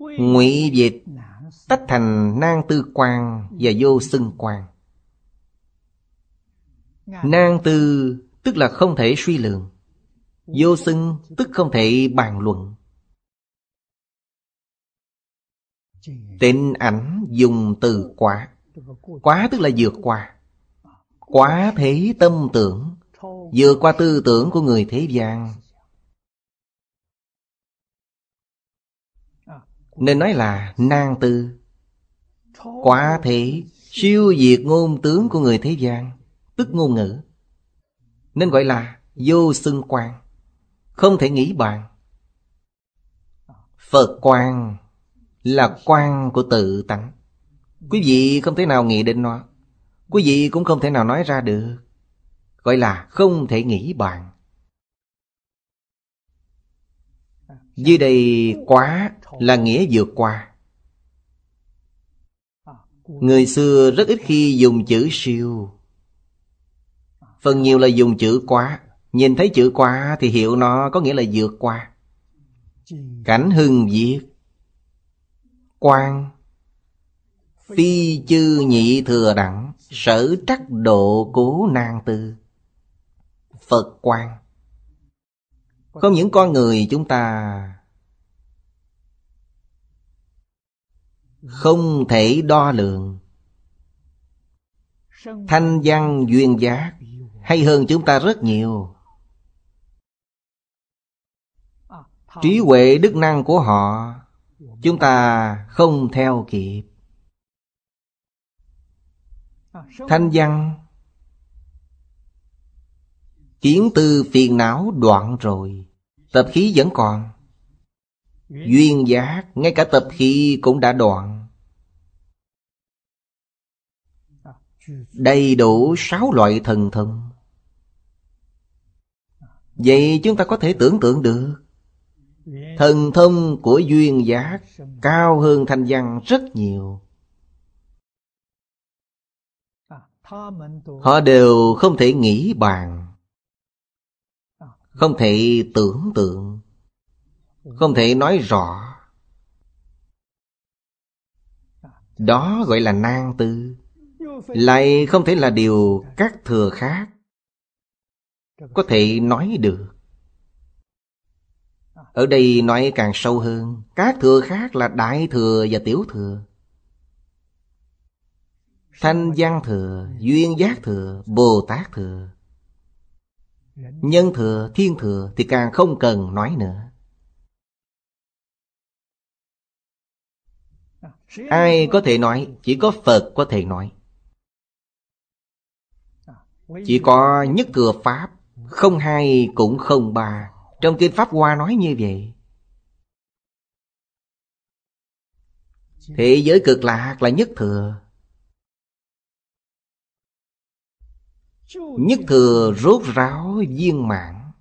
Ngụy dịch tách thành nang tư quan và vô xưng quan nang tư tức là không thể suy lượng vô xưng tức không thể bàn luận. Tịnh ảnh dùng từ quá. Quá tức là vượt qua. Quá thế tâm tưởng vượt qua tư tưởng của người thế gian Nên nói là nang tư. Quá thể siêu diệt ngôn tướng của người thế gian, Tức ngôn ngữ. Nên gọi là vô xưng quan Không thể nghĩ bàn. Phật quan là quan của tự tánh. Quý vị không thể nào nghĩ đến nó. Quý vị cũng không thể nào nói ra được. Gọi là không thể nghĩ bàn. Dưới đây quá là nghĩa vượt qua. Người xưa rất ít khi dùng chữ siêu. Phần nhiều là dùng chữ quá. Nhìn thấy chữ quá thì hiểu nó có nghĩa là vượt qua. Cảnh hưng diệt Quan Phi chư nhị thừa đẳng, Sở trắc độ cố nan tư. Phật quan không những con người chúng ta Không thể đo lường Thanh văn duyên giác, Hay hơn chúng ta rất nhiều. Trí huệ đức năng của họ Chúng ta không theo kịp. Thanh văn Kiến tư phiền não đoạn rồi, Tập khí vẫn còn. Duyên giác, Ngay cả tập khí cũng đã đoạn. Đầy đủ sáu loại thần thông. Vậy chúng ta có thể tưởng tượng được, Thần thông của duyên giác Cao hơn thanh văn rất nhiều. Họ đều không thể nghĩ bàn. Không thể tưởng tượng. Không thể nói rõ. Đó gọi là nan tư. Lại không thể là điều các thừa khác Có thể nói được. Ở đây nói càng sâu hơn Các thừa khác là đại thừa và tiểu thừa. Thanh văn thừa, duyên giác thừa, Bồ Tát thừa. Nhân thừa, thiên thừa thì càng không cần nói nữa. Ai có thể nói Chỉ có Phật có thể nói. Chỉ có nhất thừa Pháp Không hai cũng không ba. Trong Kinh Pháp Hoa nói như vậy. Thế giới cực lạc là nhất thừa. Nhất thừa rốt ráo viên mãn.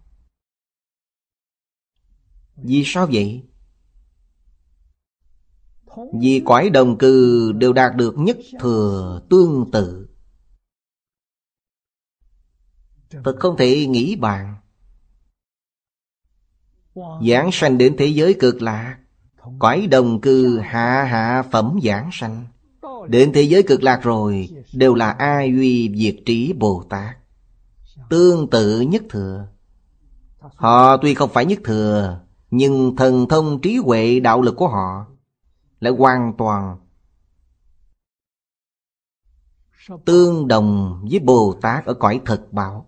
Vì sao vậy? Vì quái đồng cư đều đạt được nhất thừa tương tự. Thật không thể nghĩ bàn. Giảng sanh đến thế giới cực lạ quái đồng cư hạ hạ phẩm giảng sanh. Đến thế giới cực lạc rồi, Đều là A Duy Diệt Trí Bồ Tát? Tương tự nhất thừa. Họ tuy không phải nhất thừa, Nhưng thần thông trí huệ đạo lực của họ Lại hoàn toàn Tương đồng với Bồ Tát ở cõi thật bảo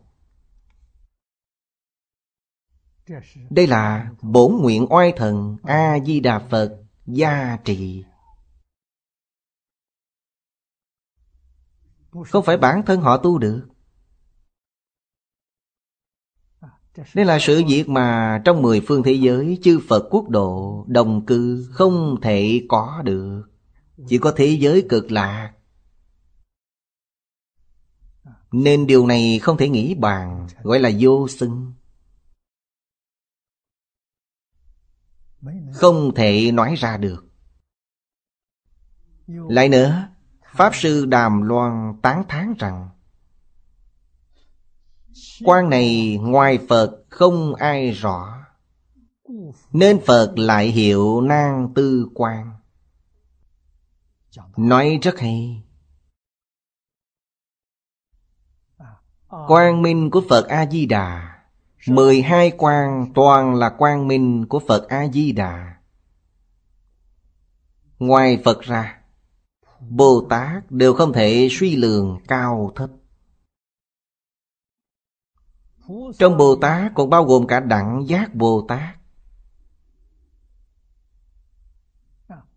Đây là bổn nguyện oai thần A-di-đà Phật gia trị Không phải bản thân họ tu được. Đây là sự việc mà trong mười phương thế giới, Chư Phật quốc độ, đồng cư không thể có được. Chỉ có thế giới cực lạc. Nên điều này không thể nghĩ bàn, Gọi là vô xưng. Không thể nói ra được. Lại nữa Pháp Sư Đàm Loan tán thán rằng, Quan này ngoài Phật không ai rõ, Nên Phật lại hiệu nan tư quan. Nói rất hay. Quang minh của Phật A-di-đà, mười hai quan toàn là quang minh của Phật A-di-đà. Ngoài Phật ra Bồ Tát đều không thể suy lường cao thấp. Trong Bồ Tát còn bao gồm cả đẳng giác Bồ Tát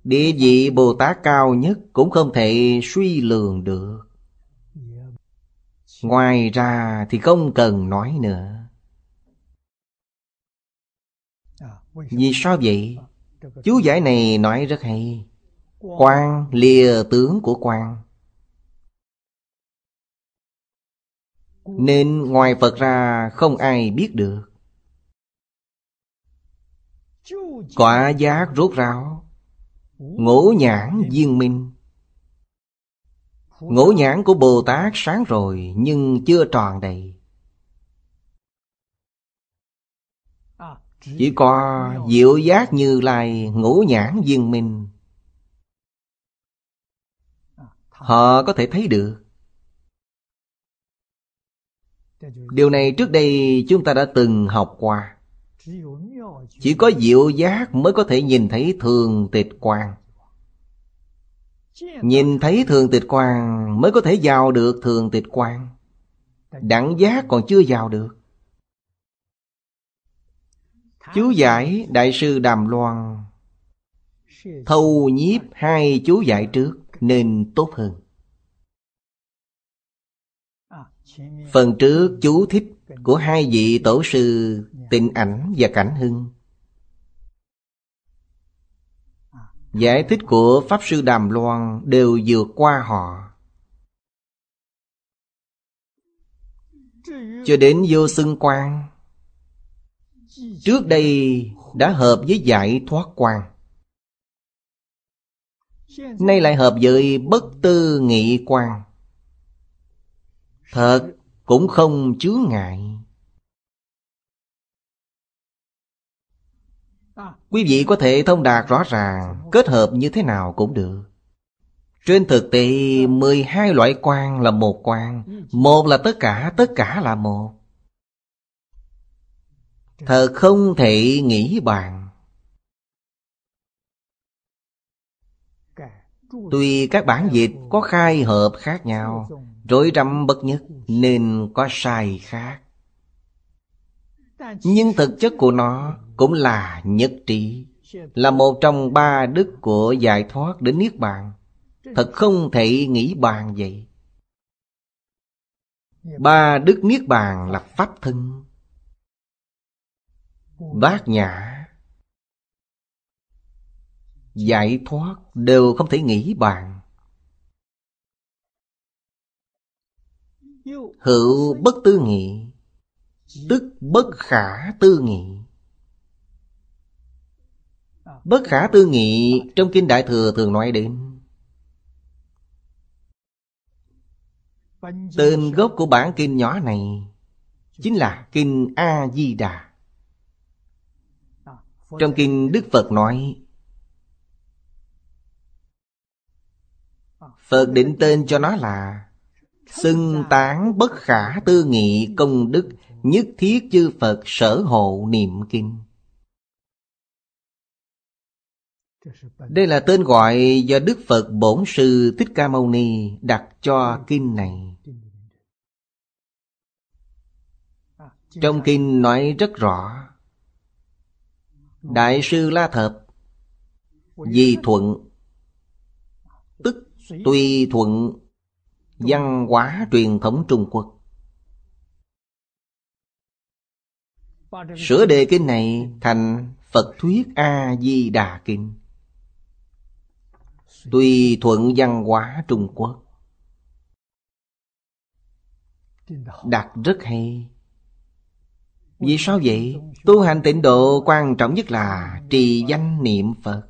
Địa vị Bồ Tát cao nhất cũng không thể suy lường được. Ngoài ra thì không cần nói nữa. Vì sao vậy? Chú giải này nói rất hay. Quan lìa tướng của quan Nên ngoài Phật ra không ai biết được. Quả giác rốt ráo. Ngũ nhãn viên minh. Ngũ nhãn của Bồ Tát sáng rồi Nhưng chưa tròn đầy. Chỉ có diệu giác như lai Ngũ nhãn viên minh Họ có thể thấy được. Điều này trước đây chúng ta đã từng học qua. Chỉ có diệu giác mới có thể nhìn thấy thường tịch quang. Nhìn thấy thường tịch quang mới có thể vào được thường tịch quang. Đẳng giác còn chưa vào được. Chú giải Đại sư Đàm Loan Thâu nhiếp hai chú giải trước nên tốt hơn. Phần trước chú thích của hai vị tổ sư Tịnh Ảnh và Cảnh Hưng. Giải thích của Pháp Sư Đàm Loan đều vượt qua họ. Cho đến vô xưng quan Trước đây đã hợp với giải thoát quan Nay lại hợp với bất tư nghị quan Thật cũng không chứa ngại. Quý vị có thể thông đạt rõ ràng Kết hợp như thế nào cũng được. Trên thực tế 12 loại quan là một quan Một là tất cả, tất cả là một. Thật không thể nghĩ bàn. Tuy các bản dịch có khai hợp khác nhau, Rối rắm bất nhất Nên có sai khác. Nhưng thực chất của nó Cũng là nhất trí, Là một trong ba đức của giải thoát đến Niết Bàn. Thật không thể nghĩ bàn vậy. Ba đức Niết Bàn là Pháp thân, Bát nhã Giải thoát đều không thể nghĩ bàn. Hữu bất tư nghị, Tức bất khả tư nghị. Bất khả tư nghị Trong Kinh Đại Thừa thường nói đến. Tên gốc của bản kinh nhỏ này Chính là Kinh A-di-đà Trong Kinh Đức Phật nói Phật định tên cho nó là Xưng tán bất khả tư nghị công đức Nhất thiết chư Phật sở hộ niệm kinh Đây là tên gọi do Đức Phật Bổn Sư Thích Ca Mâu Ni đặt cho kinh này. Trong kinh nói rất rõ, Đại sư La Thập Di thuận tùy thuận văn hóa truyền thống Trung Quốc. Sửa đề kinh này thành Phật Thuyết A-di-đà Kinh. Tùy thuận văn hóa Trung Quốc. Đặt rất hay. Vì sao vậy? Tu hành tịnh độ quan trọng nhất là trì danh niệm Phật.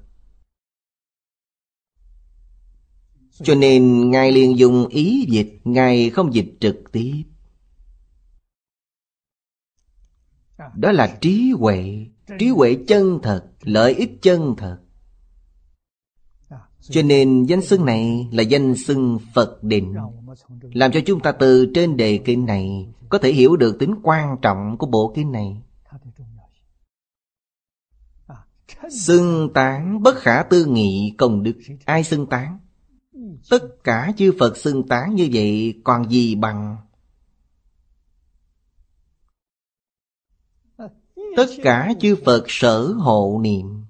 Cho nên Ngài liền dùng ý dịch, Ngài không dịch trực tiếp. Đó là trí huệ. Trí huệ chân thật, Lợi ích chân thật. Cho nên danh xưng này là danh xưng Phật định. Làm cho chúng ta từ trên đề kinh này Có thể hiểu được tính quan trọng của bộ kinh này. Xưng tán bất khả tư nghị công đức. Ai xưng tán? Tất cả chư Phật xưng tán như vậy còn gì bằng? Tất cả chư Phật sở hộ niệm.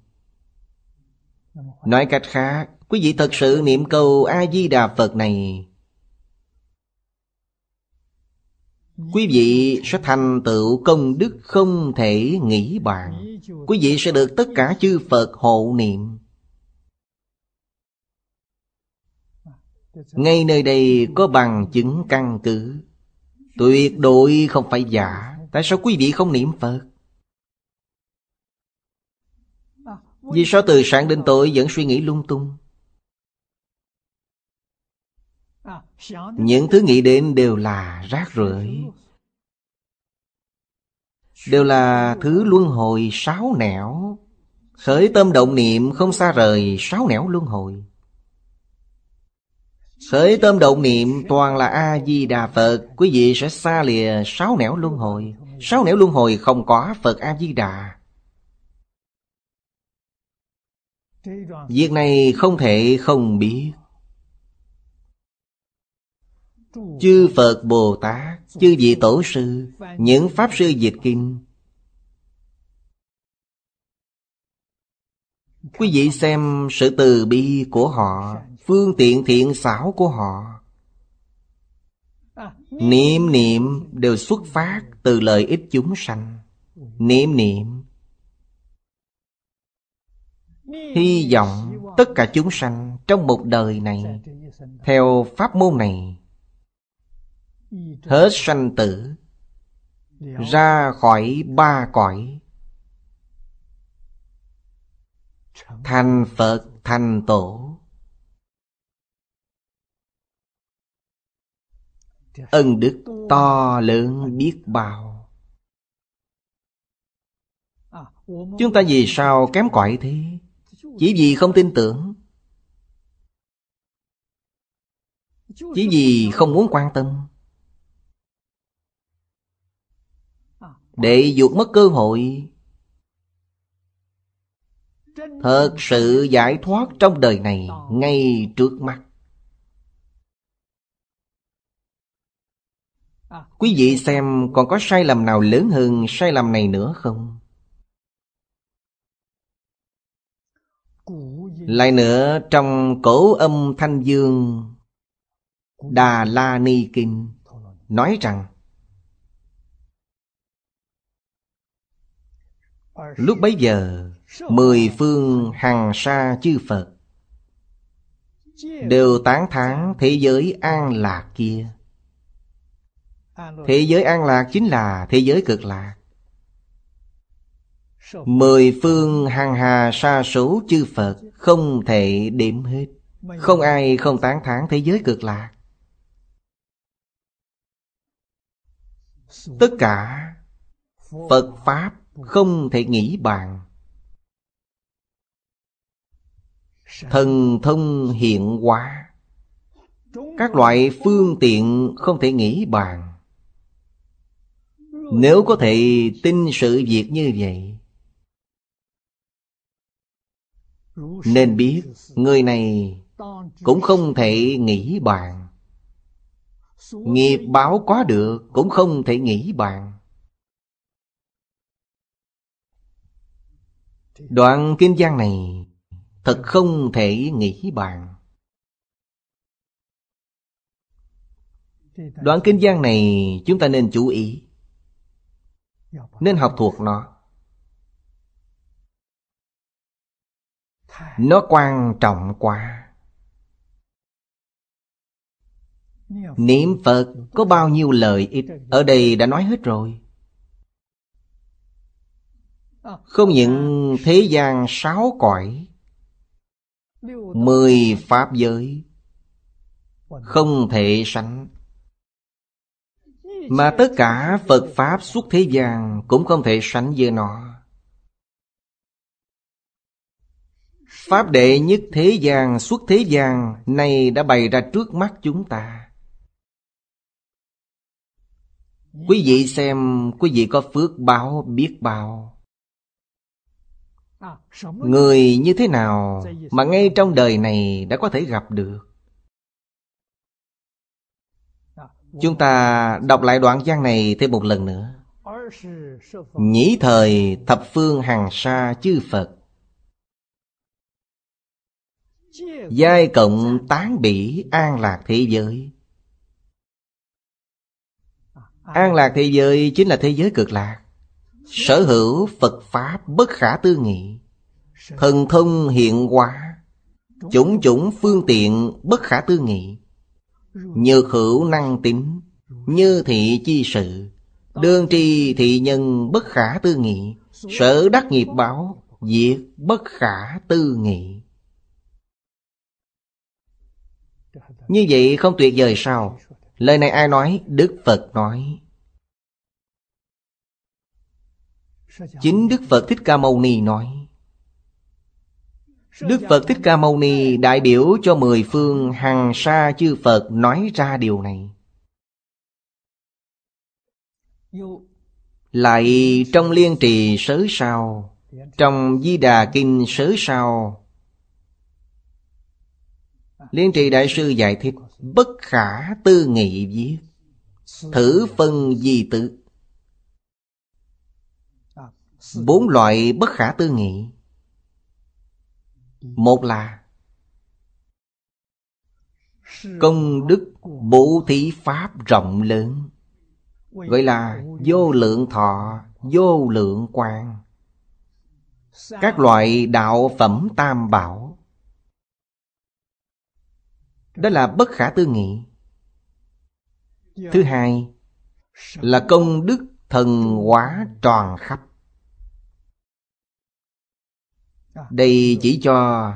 Nói cách khác, Quý vị thật sự niệm câu A-di-đà Phật này, Quý vị sẽ thành tựu công đức không thể nghĩ bàn. Quý vị sẽ được tất cả chư Phật hộ niệm. Ngay nơi đây có bằng chứng căn cứ. Tuyệt đối không phải giả. Tại sao quý vị không niệm Phật? Vì sao từ sáng đến tối vẫn suy nghĩ lung tung? Những thứ nghĩ đến đều là rác rưởi. Đều là thứ luân hồi sáu nẻo. Khởi tâm động niệm không xa rời sáu nẻo luân hồi. Khởi tâm động niệm, toàn là A-di-đà Phật. Quý vị sẽ xa lìa sáu nẻo luân hồi. Sáu nẻo luân hồi không có Phật A-di-đà. Việc này không thể không biết. Chư Phật Bồ Tát Chư vị Tổ Sư, Những Pháp Sư Dịch Kinh. Quý vị xem sự từ bi của họ. Phương tiện thiện xảo của họ. Niệm niệm đều xuất phát từ lợi ích chúng sanh. Niệm niệm. Hy vọng tất cả chúng sanh trong một đời này, Theo pháp môn này, Hết sanh tử, Ra khỏi ba cõi. Thành Phật, thành Tổ Ân đức to lớn biết bao. Chúng ta vì sao kém cỏi thế? Chỉ vì không tin tưởng. Chỉ vì không muốn quan tâm. Để vụt mất cơ hội. Thật sự giải thoát trong đời này Ngay trước mắt À, quý vị xem còn có sai lầm nào lớn hơn sai lầm này nữa không? Lại nữa, trong cổ âm thanh dương, Đà La Ni Kinh, Nói rằng, Lúc bấy giờ, Mười phương hàng sa chư Phật Đều tán thán thế giới an lạc kia Thế giới an lạc chính là thế giới cực lạc. Mười phương hàng hà sa số chư Phật Không thể điểm hết. Không ai không tán thán thế giới cực lạc. Tất cả Phật Pháp không thể nghĩ bàn. Thần thông hiện hóa. Các loại phương tiện không thể nghĩ bàn Nếu có thể tin sự việc như vậy Nên biết người này cũng không thể nghĩ bàn. Nghiệp báo có được cũng không thể nghĩ bàn. Đoạn kinh văn này Thật không thể nghĩ bàn. Đoạn kinh văn này chúng ta nên chú ý nên học thuộc nó. Nó quan trọng quá. Niệm Phật có bao nhiêu lợi ích? Ở đây đã nói hết rồi. Không những thế gian sáu cõi, Mười pháp giới, Không thể sánh. Mà tất cả Phật Pháp suốt thế gian Cũng không thể sánh với nó. Pháp đệ nhất thế gian suốt thế gian Này đã bày ra trước mắt chúng ta. Quý vị xem, Quý vị có phước báo biết bao. Người như thế nào mà ngay trong đời này đã có thể gặp được? Chúng ta đọc lại đoạn văn này thêm một lần nữa. Nhĩ thời thập phương hàng sa chư Phật. Giai cộng tán bỉ an lạc thế giới. An lạc thế giới chính là thế giới cực lạc. Sở hữu Phật Pháp bất khả tư nghị. Thần thông hiện hóa. Chủng chủng phương tiện bất khả tư nghị. Nhược hữu năng tính, Như thị chi sự, Đương tri thị nhân bất khả tư nghị, Sở đắc nghiệp báo, Diệt bất khả tư nghị. Như vậy không tuyệt vời sao? Lời này ai nói? Đức Phật nói. Chính Đức Phật Thích Ca Mâu Ni nói Đức Phật Thích Ca Mâu Ni đại biểu cho mười phương hàng sa chư Phật nói ra điều này. Lại trong liên trì sớ sao, Trong Di Đà Kinh sớ sao, Liên trì Đại Sư giải thích Bất khả tư nghị viết, Thử phân di tự Bốn loại bất khả tư nghị. Một là Công đức bố thí pháp rộng lớn. Gọi là vô lượng thọ, vô lượng quan Các loại đạo phẩm tam bảo. Đó là bất khả tư nghị. Thứ hai là công đức Thần hóa tròn khắp Đây chỉ cho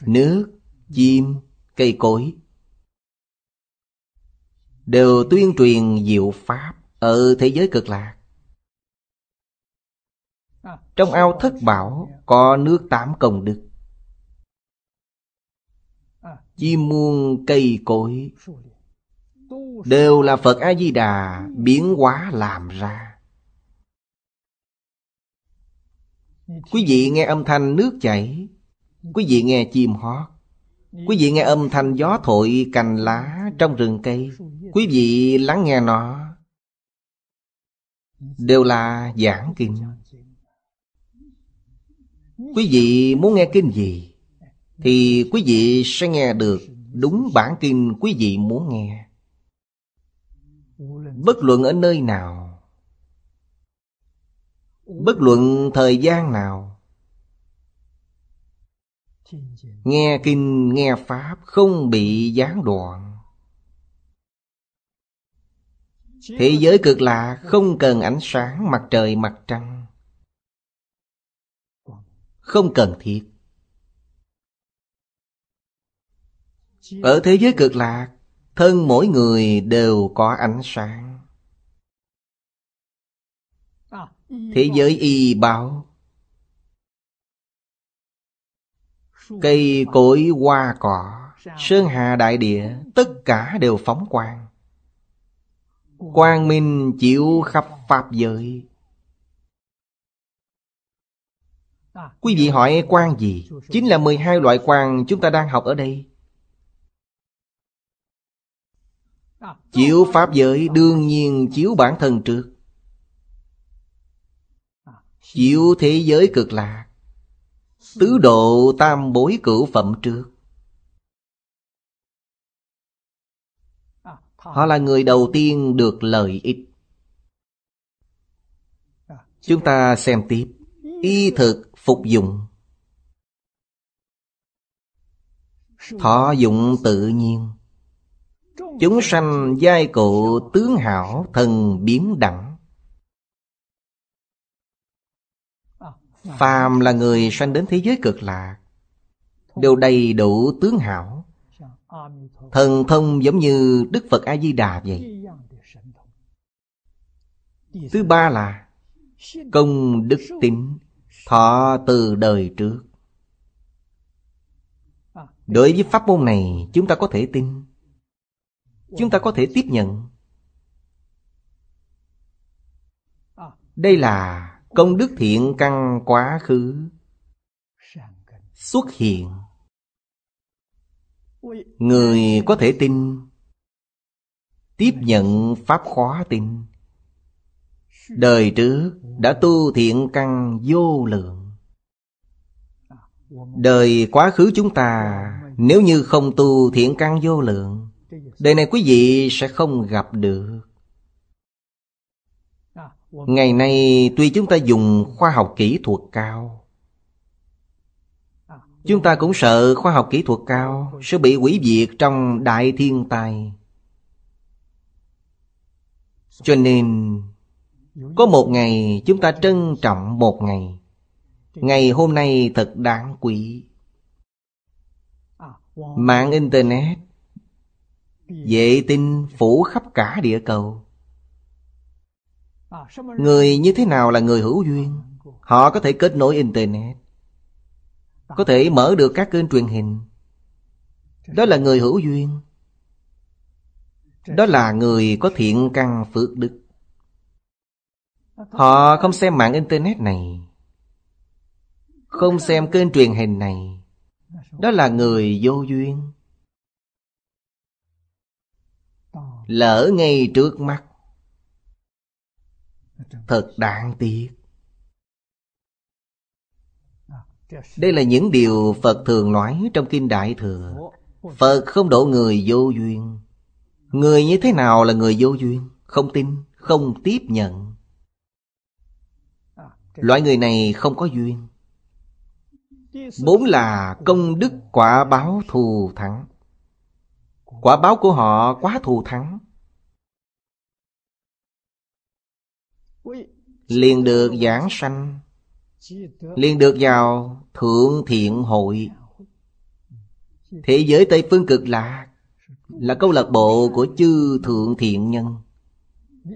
nước, chim, cây cối. Đều tuyên truyền diệu pháp Ở thế giới cực lạc. Trong ao thất bảo Có nước tám công đức. Chim muôn cây cối. Đều là Phật A-di-đà biến hóa làm ra. Quý vị nghe âm thanh nước chảy. Quý vị nghe chim hót. Quý vị nghe âm thanh gió thổi cành lá trong rừng cây. Quý vị lắng nghe nó. Đều là giảng kinh. Quý vị muốn nghe kinh gì, Thì quý vị sẽ nghe được Đúng bản kinh quý vị muốn nghe. Bất luận ở nơi nào Bất luận thời gian nào. Nghe kinh, nghe Pháp không bị gián đoạn. Thế giới cực lạ không cần ánh sáng mặt trời mặt trăng. Không cần thiết. Ở thế giới cực lạc Thân mỗi người đều có ánh sáng. Thế giới y báo. Cây cối hoa cỏ Sơn hà đại địa Tất cả đều phóng quang. Quang minh chịu khắp Pháp giới. Quý vị hỏi quang gì? Chính là 12 loại quang chúng ta đang học ở đây. Chiếu Pháp giới đương nhiên chiếu bản thân trước Chiếu thế giới cực lạc, Tứ độ tam bối cửu phẩm trước. Họ là người đầu tiên được lợi ích. Chúng ta xem tiếp. Y thực phục dụng. Thọ dụng tự nhiên. Chúng sanh giai cụ tướng hảo thần biến đẳng. Phàm là người sanh đến thế giới cực lạc Đều đầy đủ tướng hảo. Thần thông giống như Đức Phật A-di-đà vậy. Thứ ba là Công đức tín, Thọ từ đời trước. Đối với pháp môn này, Chúng ta có thể tin, Chúng ta có thể tiếp nhận. Đây là công đức thiện căn quá khứ. Xuất hiện. Người có thể tin. Tiếp nhận Pháp khóa tin. Đời trước đã tu thiện căn vô lượng. Đời quá khứ chúng ta, Nếu như không tu thiện căn vô lượng, Đời này quý vị sẽ không gặp được. Ngày nay tuy chúng ta dùng khoa học kỹ thuật cao Chúng ta cũng sợ khoa học kỹ thuật cao Sẽ bị hủy diệt trong đại thiên tai. Cho nên Có một ngày chúng ta trân trọng một ngày. Ngày hôm nay thật đáng quý. Mạng Internet Vệ tinh phủ khắp cả địa cầu Người như thế nào là người hữu duyên? Họ có thể kết nối Internet, Có thể mở được các kênh truyền hình. Đó là người hữu duyên. Đó là người có thiện căn phước đức. Họ không xem mạng Internet này, Không xem kênh truyền hình này. Đó là người vô duyên. Lỡ ngay trước mắt Thật đáng tiếc. Đây là những điều Phật thường nói trong Kinh Đại Thừa. Phật không độ người vô duyên. Người như thế nào là người vô duyên? Không tin, không tiếp nhận. Loại người này không có duyên. Bốn là công đức quả báo thù thắng. Quả báo của họ quá thù thắng Liền được giảng sanh, Liền được vào Thượng Thiện Hội Thế giới Tây Phương Cực Lạc Là câu lạc bộ của chư Thượng Thiện Nhân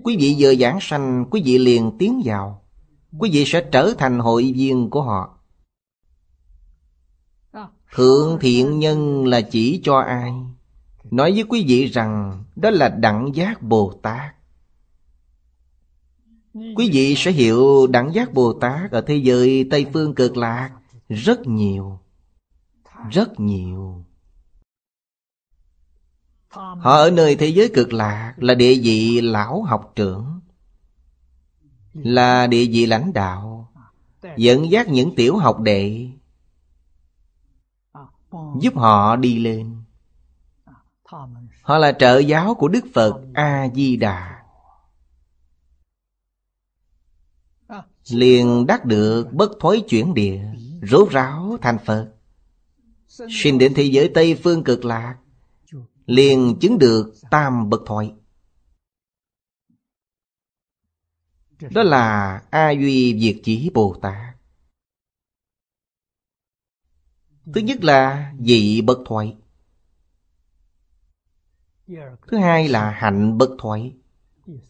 Quý vị vừa giảng sanh, Quý vị liền tiến vào Quý vị sẽ trở thành hội viên của họ Thượng thiện nhân là chỉ cho ai? Nói với quý vị rằng, đó là đẳng giác Bồ Tát. Quý vị sẽ hiểu đẳng giác Bồ Tát ở thế giới Tây Phương cực lạc rất nhiều. Rất nhiều. Họ ở nơi thế giới cực lạc là địa vị lão học trưởng. Là địa vị lãnh đạo. Dẫn dắt những tiểu học đệ, Giúp họ đi lên Họ là trợ giáo của Đức Phật A-di-đà Liền đắc được bất thối chuyển địa, Rốt ráo thành Phật. Sinh đến thế giới Tây Phương cực lạc, Liền chứng được tam bậc thoại. Đó là A Duy Việt Chỉ Bồ Tát. Thứ nhất là dị bậc thoại. Thứ hai là hạnh bậc thoại.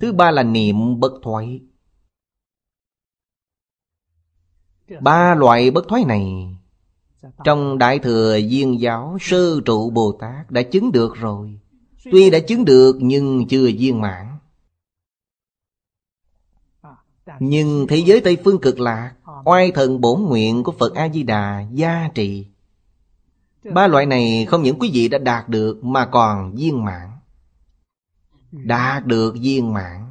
Thứ ba là niệm bậc thoại. Ba loại bất thoái này Trong Đại Thừa Duyên Giáo Sơ trụ Bồ Tát đã chứng được rồi. Tuy đã chứng được nhưng chưa viên mãn. Nhưng thế giới Tây Phương cực lạc, Oai thần bổn nguyện của Phật A-di-đà gia trị Ba loại này không những quý vị đã đạt được Mà còn viên mãn. Đạt được viên mãn.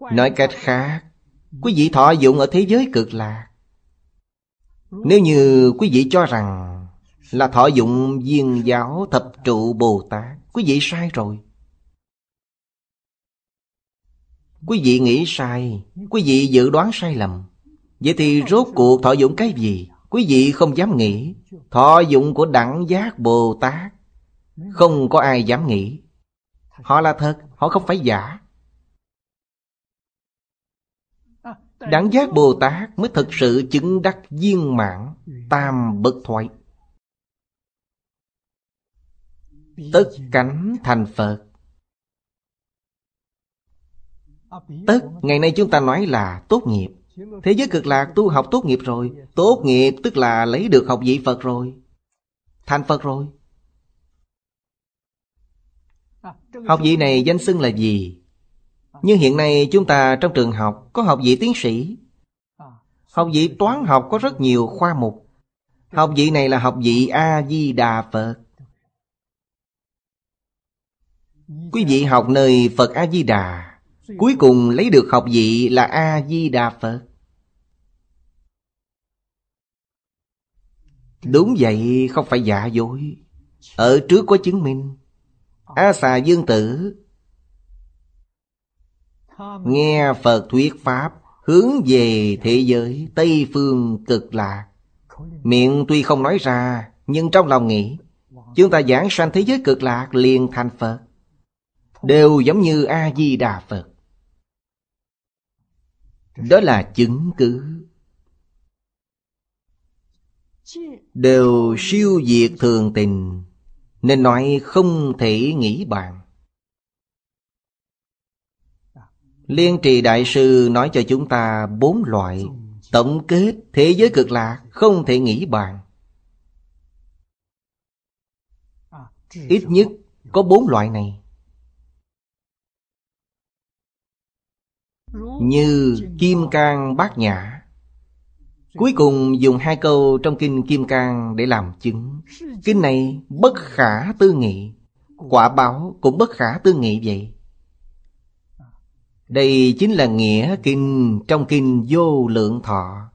Nói cách khác Quý vị thọ dụng ở thế giới cực lạc. Nếu như quý vị cho rằng Là thọ dụng viên giáo thập trụ Bồ Tát Quý vị sai rồi. Quý vị nghĩ sai Quý vị dự đoán sai lầm. Vậy thì rốt cuộc thọ dụng cái gì? Quý vị không dám nghĩ. Thọ dụng của đẳng giác Bồ Tát Không có ai dám nghĩ. Họ là thật, họ không phải giả. Đẳng giác Bồ Tát mới thực sự chứng đắc viên mãn, Tam bậc thoại Tất cánh thành Phật. Tất, ngày nay chúng ta nói là tốt nghiệp. Thế giới cực lạc tu học tốt nghiệp rồi. Tốt nghiệp tức là lấy được học vị Phật rồi. Thành Phật rồi. Học vị này danh xưng là gì? Nhưng hiện nay chúng ta trong trường học có học vị tiến sĩ. Học vị toán học có rất nhiều khoa mục. Học vị này là học vị A-di-đà Phật. Quý vị học nơi Phật A-di-đà Cuối cùng lấy được học vị là A-di-đà Phật. Đúng vậy, không phải giả dối. Ở trước có chứng minh. A xà dương tử Nghe Phật thuyết Pháp, Hướng về thế giới Tây Phương cực lạc. Miệng tuy không nói ra, Nhưng trong lòng nghĩ, Chúng ta giảng sanh thế giới cực lạc liền thành Phật. Đều giống như A-di-đà Phật. Đó là chứng cứ. Đều siêu diệt thường tình, Nên nói không thể nghĩ bàn. Liên trì đại sư nói cho chúng ta bốn loại Tổng kết thế giới cực lạc không thể nghĩ bàn. Ít nhất có bốn loại này. Như Kim Cang Bát Nhã. Cuối cùng dùng hai câu trong Kinh Kim Cang để làm chứng. Kinh này bất khả tư nghị. Quả báo cũng bất khả tư nghị vậy đây chính là nghĩa kinh trong kinh vô lượng thọ.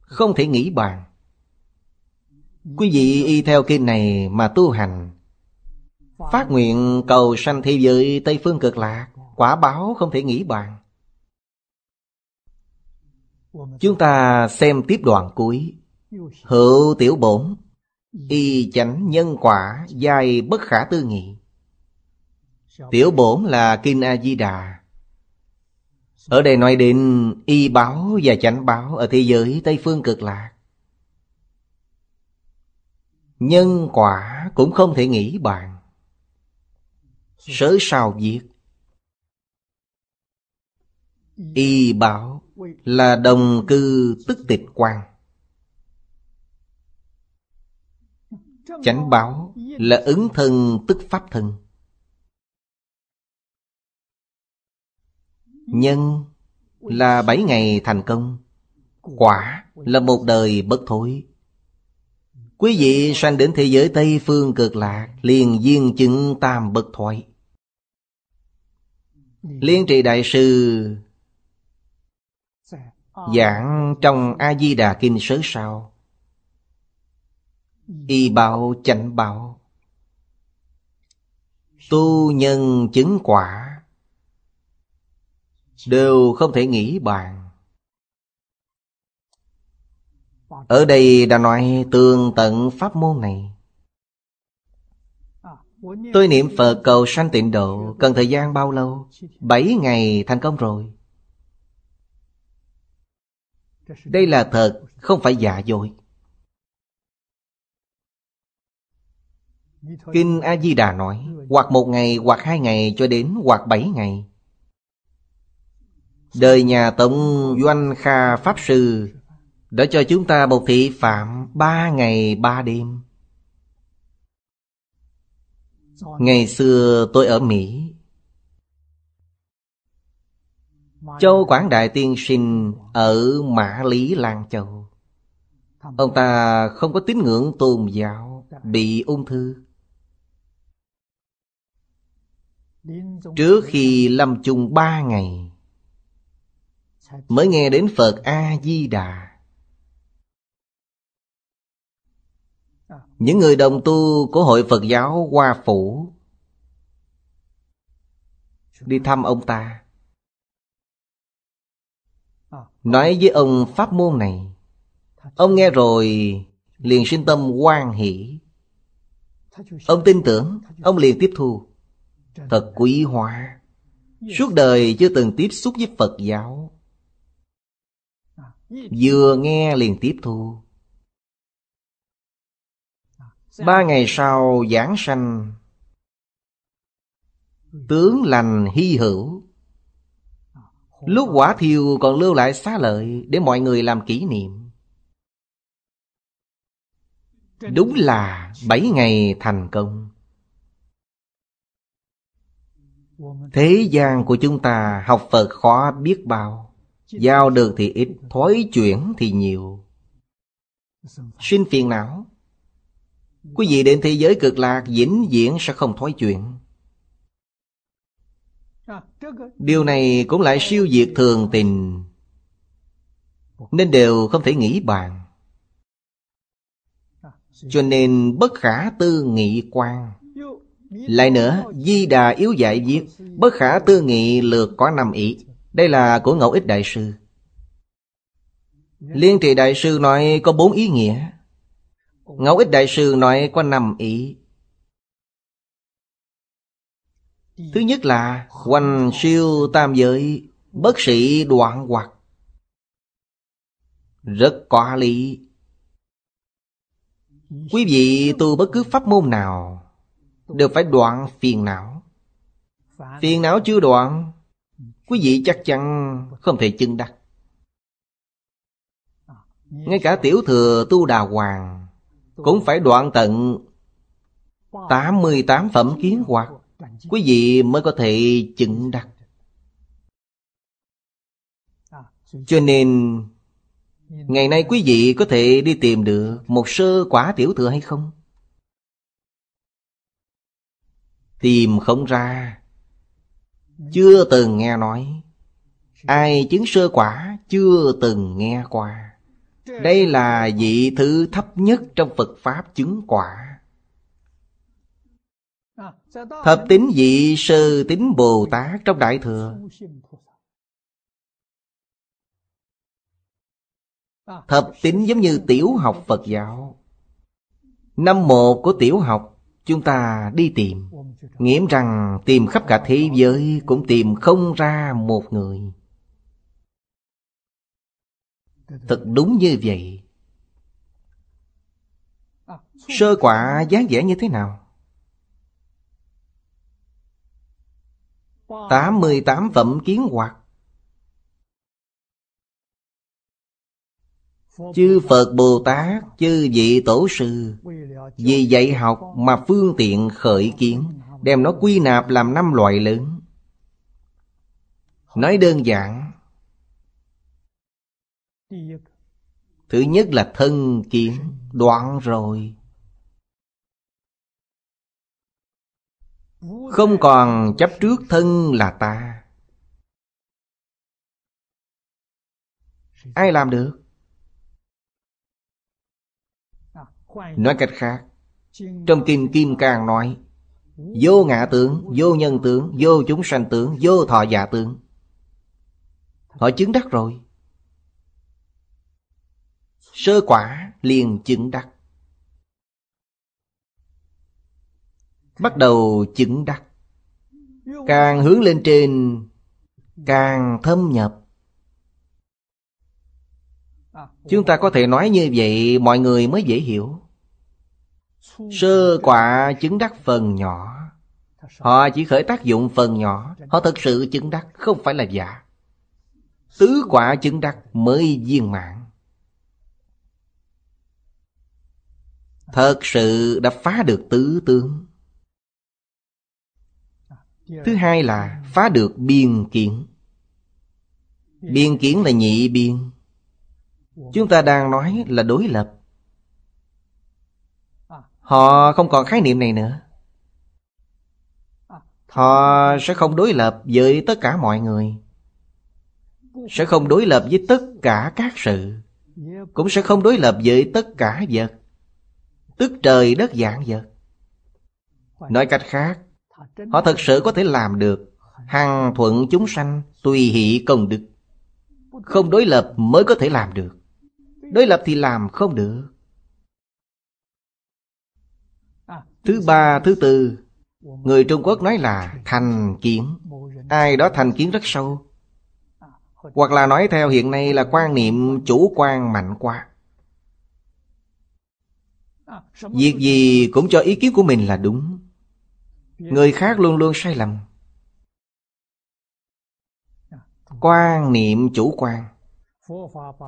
Không thể nghĩ bàn. Quý vị y theo kinh này mà tu hành. Phát nguyện cầu sanh thế giới Tây Phương cực lạc, Quả báo không thể nghĩ bàn. Chúng ta xem tiếp đoạn cuối. Hữu tiểu bổn, Y chánh nhân quả Dài bất khả tư nghị. Tiểu bổn là Kinh A-di-đà ở đây nói đến y báo và chánh báo Ở thế giới Tây Phương cực lạc. Nhân quả cũng không thể nghĩ bàn. Sớ sao diệt Y báo là đồng cư tức tịch quan Chánh báo là ứng thân tức pháp thân. Nhân là bảy ngày thành công, Quả là một đời bất thối. Quý vị sanh đến thế giới Tây Phương cực lạc, Liền duyên chứng tam bất thoại Liên trị đại sư Giảng trong A-di-đà kinh sớ sao. Y bảo chánh bảo. Tu nhân chứng quả. Đều không thể nghĩ bàn. Ở đây đã nói tường tận pháp môn này. Tôi niệm Phật cầu sanh tịnh độ Cần thời gian bao lâu? Bảy ngày thành công rồi. Đây là thật, không phải giả dối. Kinh A-di-đà nói Hoặc một ngày, hoặc hai ngày cho đến hoặc bảy ngày. Đời nhà Tống Doanh Kha Pháp Sư, Đã cho chúng ta một thị phạm ba ngày ba đêm. Ngày xưa tôi ở Mỹ. Châu Quảng Đại Tiên Sinh ở Mã Lý Lan Châu. Ông ta không có tín ngưỡng tôn giáo, Bị ung thư. Trước khi lâm chung ba ngày Mới nghe đến Phật A-di-đà. Những người đồng tu của Hội Phật giáo Hoa Phủ Đi thăm ông ta. Nói với ông pháp môn này, Ông nghe rồi, liền sinh tâm quan hỷ. Ông tin tưởng, Ông liền tiếp thu. Thật quý hóa. Suốt đời chưa từng tiếp xúc với Phật giáo. Vừa nghe liền tiếp thu. Ba ngày sau giảng sanh, Tướng lành hy hữu. Lúc quả thiêu còn lưu lại xá lợi Để mọi người làm kỷ niệm. Đúng là bảy ngày thành công. Thế gian của chúng ta học Phật khó biết bao. Giao được thì ít, thói chuyển thì nhiều. Sinh phiền não. Quý vị đến thế giới cực lạc vĩnh viễn sẽ không thói chuyện Điều này cũng lại siêu diệt thường tình Nên đều không thể nghĩ bàn. Cho nên bất khả tư nghị quan Lại nữa Di Đà yếu dạy viết Bất khả tư nghị lược có năm ý. Đây là của Ngẫu Ích Đại Sư. Liên trì Đại Sư nói có bốn ý nghĩa. Ngẫu Ích Đại Sư nói có năm ý. Thứ nhất là Hoành siêu tam giới, Bất sĩ đoạn hoặc. Rất có lý. Quý vị tu bất cứ pháp môn nào, Đều phải đoạn phiền não. Phiền não chưa đoạn Quý vị chắc chắn không thể chứng đắc. Ngay cả tiểu thừa tu đà hoàng Cũng phải đoạn tận 88 phẩm kiến hoặc. Quý vị mới có thể chứng đắc. Cho nên, Ngày nay quý vị có thể đi tìm được Một sơ quả tiểu thừa hay không? Tìm không ra. Chưa từng nghe nói. Ai chứng sơ quả chưa từng nghe qua. Đây là vị thứ thấp nhất trong Phật Pháp chứng quả. Thập tính vị sơ tính Bồ Tát trong Đại Thừa. Thập tính giống như tiểu học Phật giáo. Năm một của tiểu học Chúng ta đi tìm. Nghiễm rằng tìm khắp cả thế giới Cũng tìm không ra một người. Thật đúng như vậy. Sơ quả dáng vẻ như thế nào? 88 phẩm kiến hoạt. Chư Phật Bồ Tát, chư vị Tổ Sư Vì dạy học mà phương tiện khởi kiến Đem nó quy nạp làm năm loại lớn. Nói đơn giản Thứ nhất là thân kiến Đoạn rồi. Không còn chấp trước thân là ta. Ai làm được? Nói cách khác Trong Kinh Kim Cang nói Vô ngã tướng, vô nhân tướng, vô chúng sanh tướng, vô thọ giả tướng. Họ chứng đắc rồi. Sơ quả liền chứng đắc. Bắt đầu chứng đắc. Càng hướng lên trên Càng thâm nhập. Chúng ta có thể nói như vậy, Mọi người mới dễ hiểu. Sơ quả chứng đắc phần nhỏ. Họ chỉ khởi tác dụng phần nhỏ. Họ thật sự chứng đắc, Không phải là giả. Tứ quả chứng đắc mới viên mãn. Thật sự đã phá được tứ tướng. Thứ hai là phá được biên kiến. Biên kiến là nhị biên. Chúng ta đang nói là đối lập. Họ không còn khái niệm này nữa. Họ sẽ không đối lập với tất cả mọi người. Sẽ không đối lập với tất cả các sự. Cũng sẽ không đối lập với tất cả vật. Tức trời đất dạng vật. Nói cách khác, Họ thật sự có thể làm được Hằng thuận chúng sanh Tùy hỷ công đức. Không đối lập mới có thể làm được. Đối lập thì làm không được. Thứ ba, thứ tư Người Trung Quốc nói là thành kiến. Ai đó thành kiến rất sâu. Hoặc là nói theo hiện nay là quan niệm chủ quan mạnh quá. Việc gì cũng cho ý kiến của mình là đúng. Người khác luôn luôn sai lầm. Quan niệm chủ quan.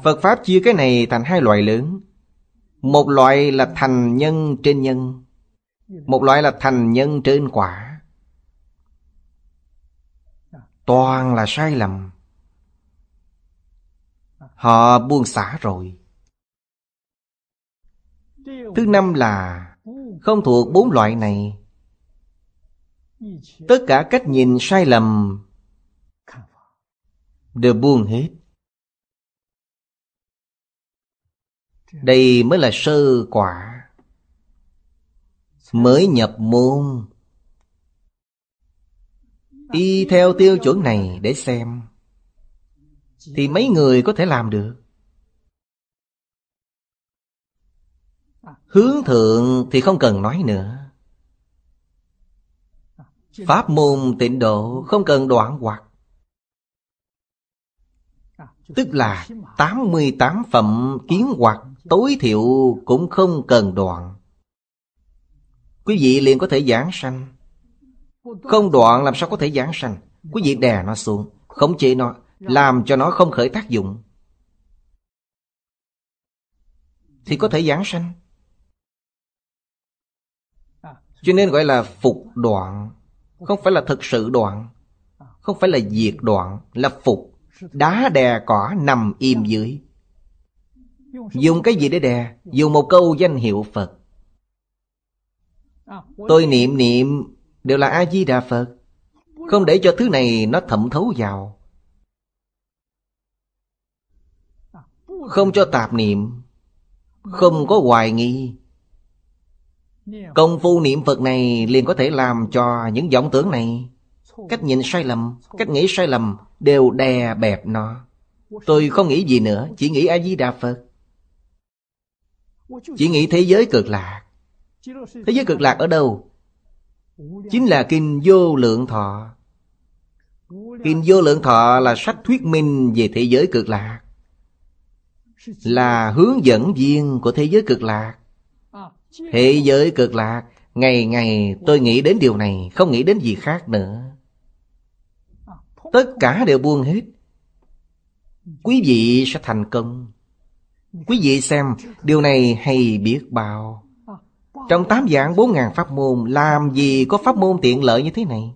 Phật Pháp chia cái này thành hai loại lớn. Một loại là thành nhân trên nhân, Một loại là thành nhân trên quả. Toàn là sai lầm. Họ buông xả rồi. Thứ năm là Không thuộc bốn loại này. Tất cả cách nhìn sai lầm Đều buông hết. Đây mới là sơ quả Mới nhập môn. Y theo tiêu chuẩn này để xem Thì mấy người có thể làm được. Hướng thượng thì không cần nói nữa. Pháp môn tịnh độ không cần đoạn hoặc. Tức là 88 phẩm kiến hoặc tối thiểu cũng không cần đoạn. Quý vị liền có thể giảng sanh. Không đoạn làm sao có thể giảng sanh? Quý vị đè nó xuống, Khống chế nó, Làm cho nó không khởi tác dụng. Thì có thể giảng sanh. Cho nên gọi là phục đoạn. Không phải là thực sự đoạn. Không phải là diệt đoạn, Là phục. Đá đè cỏ nằm im dưới. Dùng cái gì để đè? Dùng một câu danh hiệu Phật. Tôi niệm niệm Đều là A-di-đà Phật. Không để cho thứ này nó thẩm thấu vào. Không cho tạp niệm. Không có hoài nghi. Công phu niệm Phật này liền có thể làm cho những vọng tưởng này. Cách nhìn sai lầm, cách nghĩ sai lầm Đều đè bẹp nó. Tôi không nghĩ gì nữa Chỉ nghĩ A-di-đà Phật. Chỉ nghĩ thế giới cực lạc. Thế giới cực lạc ở đâu? Chính là Kinh Vô Lượng Thọ. Kinh Vô Lượng Thọ là sách thuyết minh về thế giới cực lạc. Là hướng dẫn viên của thế giới cực lạc. Thế giới cực lạc, Ngày ngày tôi nghĩ đến điều này, Không nghĩ đến gì khác nữa. Tất cả đều buông hết. Quý vị sẽ thành công. Quý vị xem, Điều này hay biết bao. Trong tám dạng bốn ngàn pháp môn, Làm gì có pháp môn tiện lợi như thế này?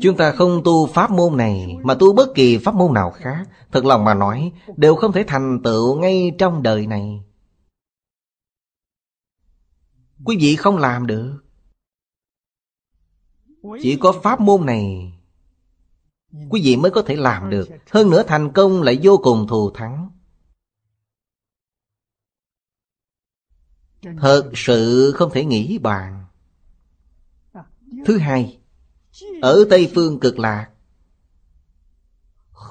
Chúng ta không tu pháp môn này, Mà tu bất kỳ pháp môn nào khác, Thật lòng mà nói, Đều không thể thành tựu ngay trong đời này. Quý vị không làm được. Chỉ có pháp môn này Quý vị mới có thể làm được. Hơn nữa thành công lại vô cùng thù thắng. Thật sự không thể nghĩ bàn. Thứ hai Ở Tây Phương cực lạc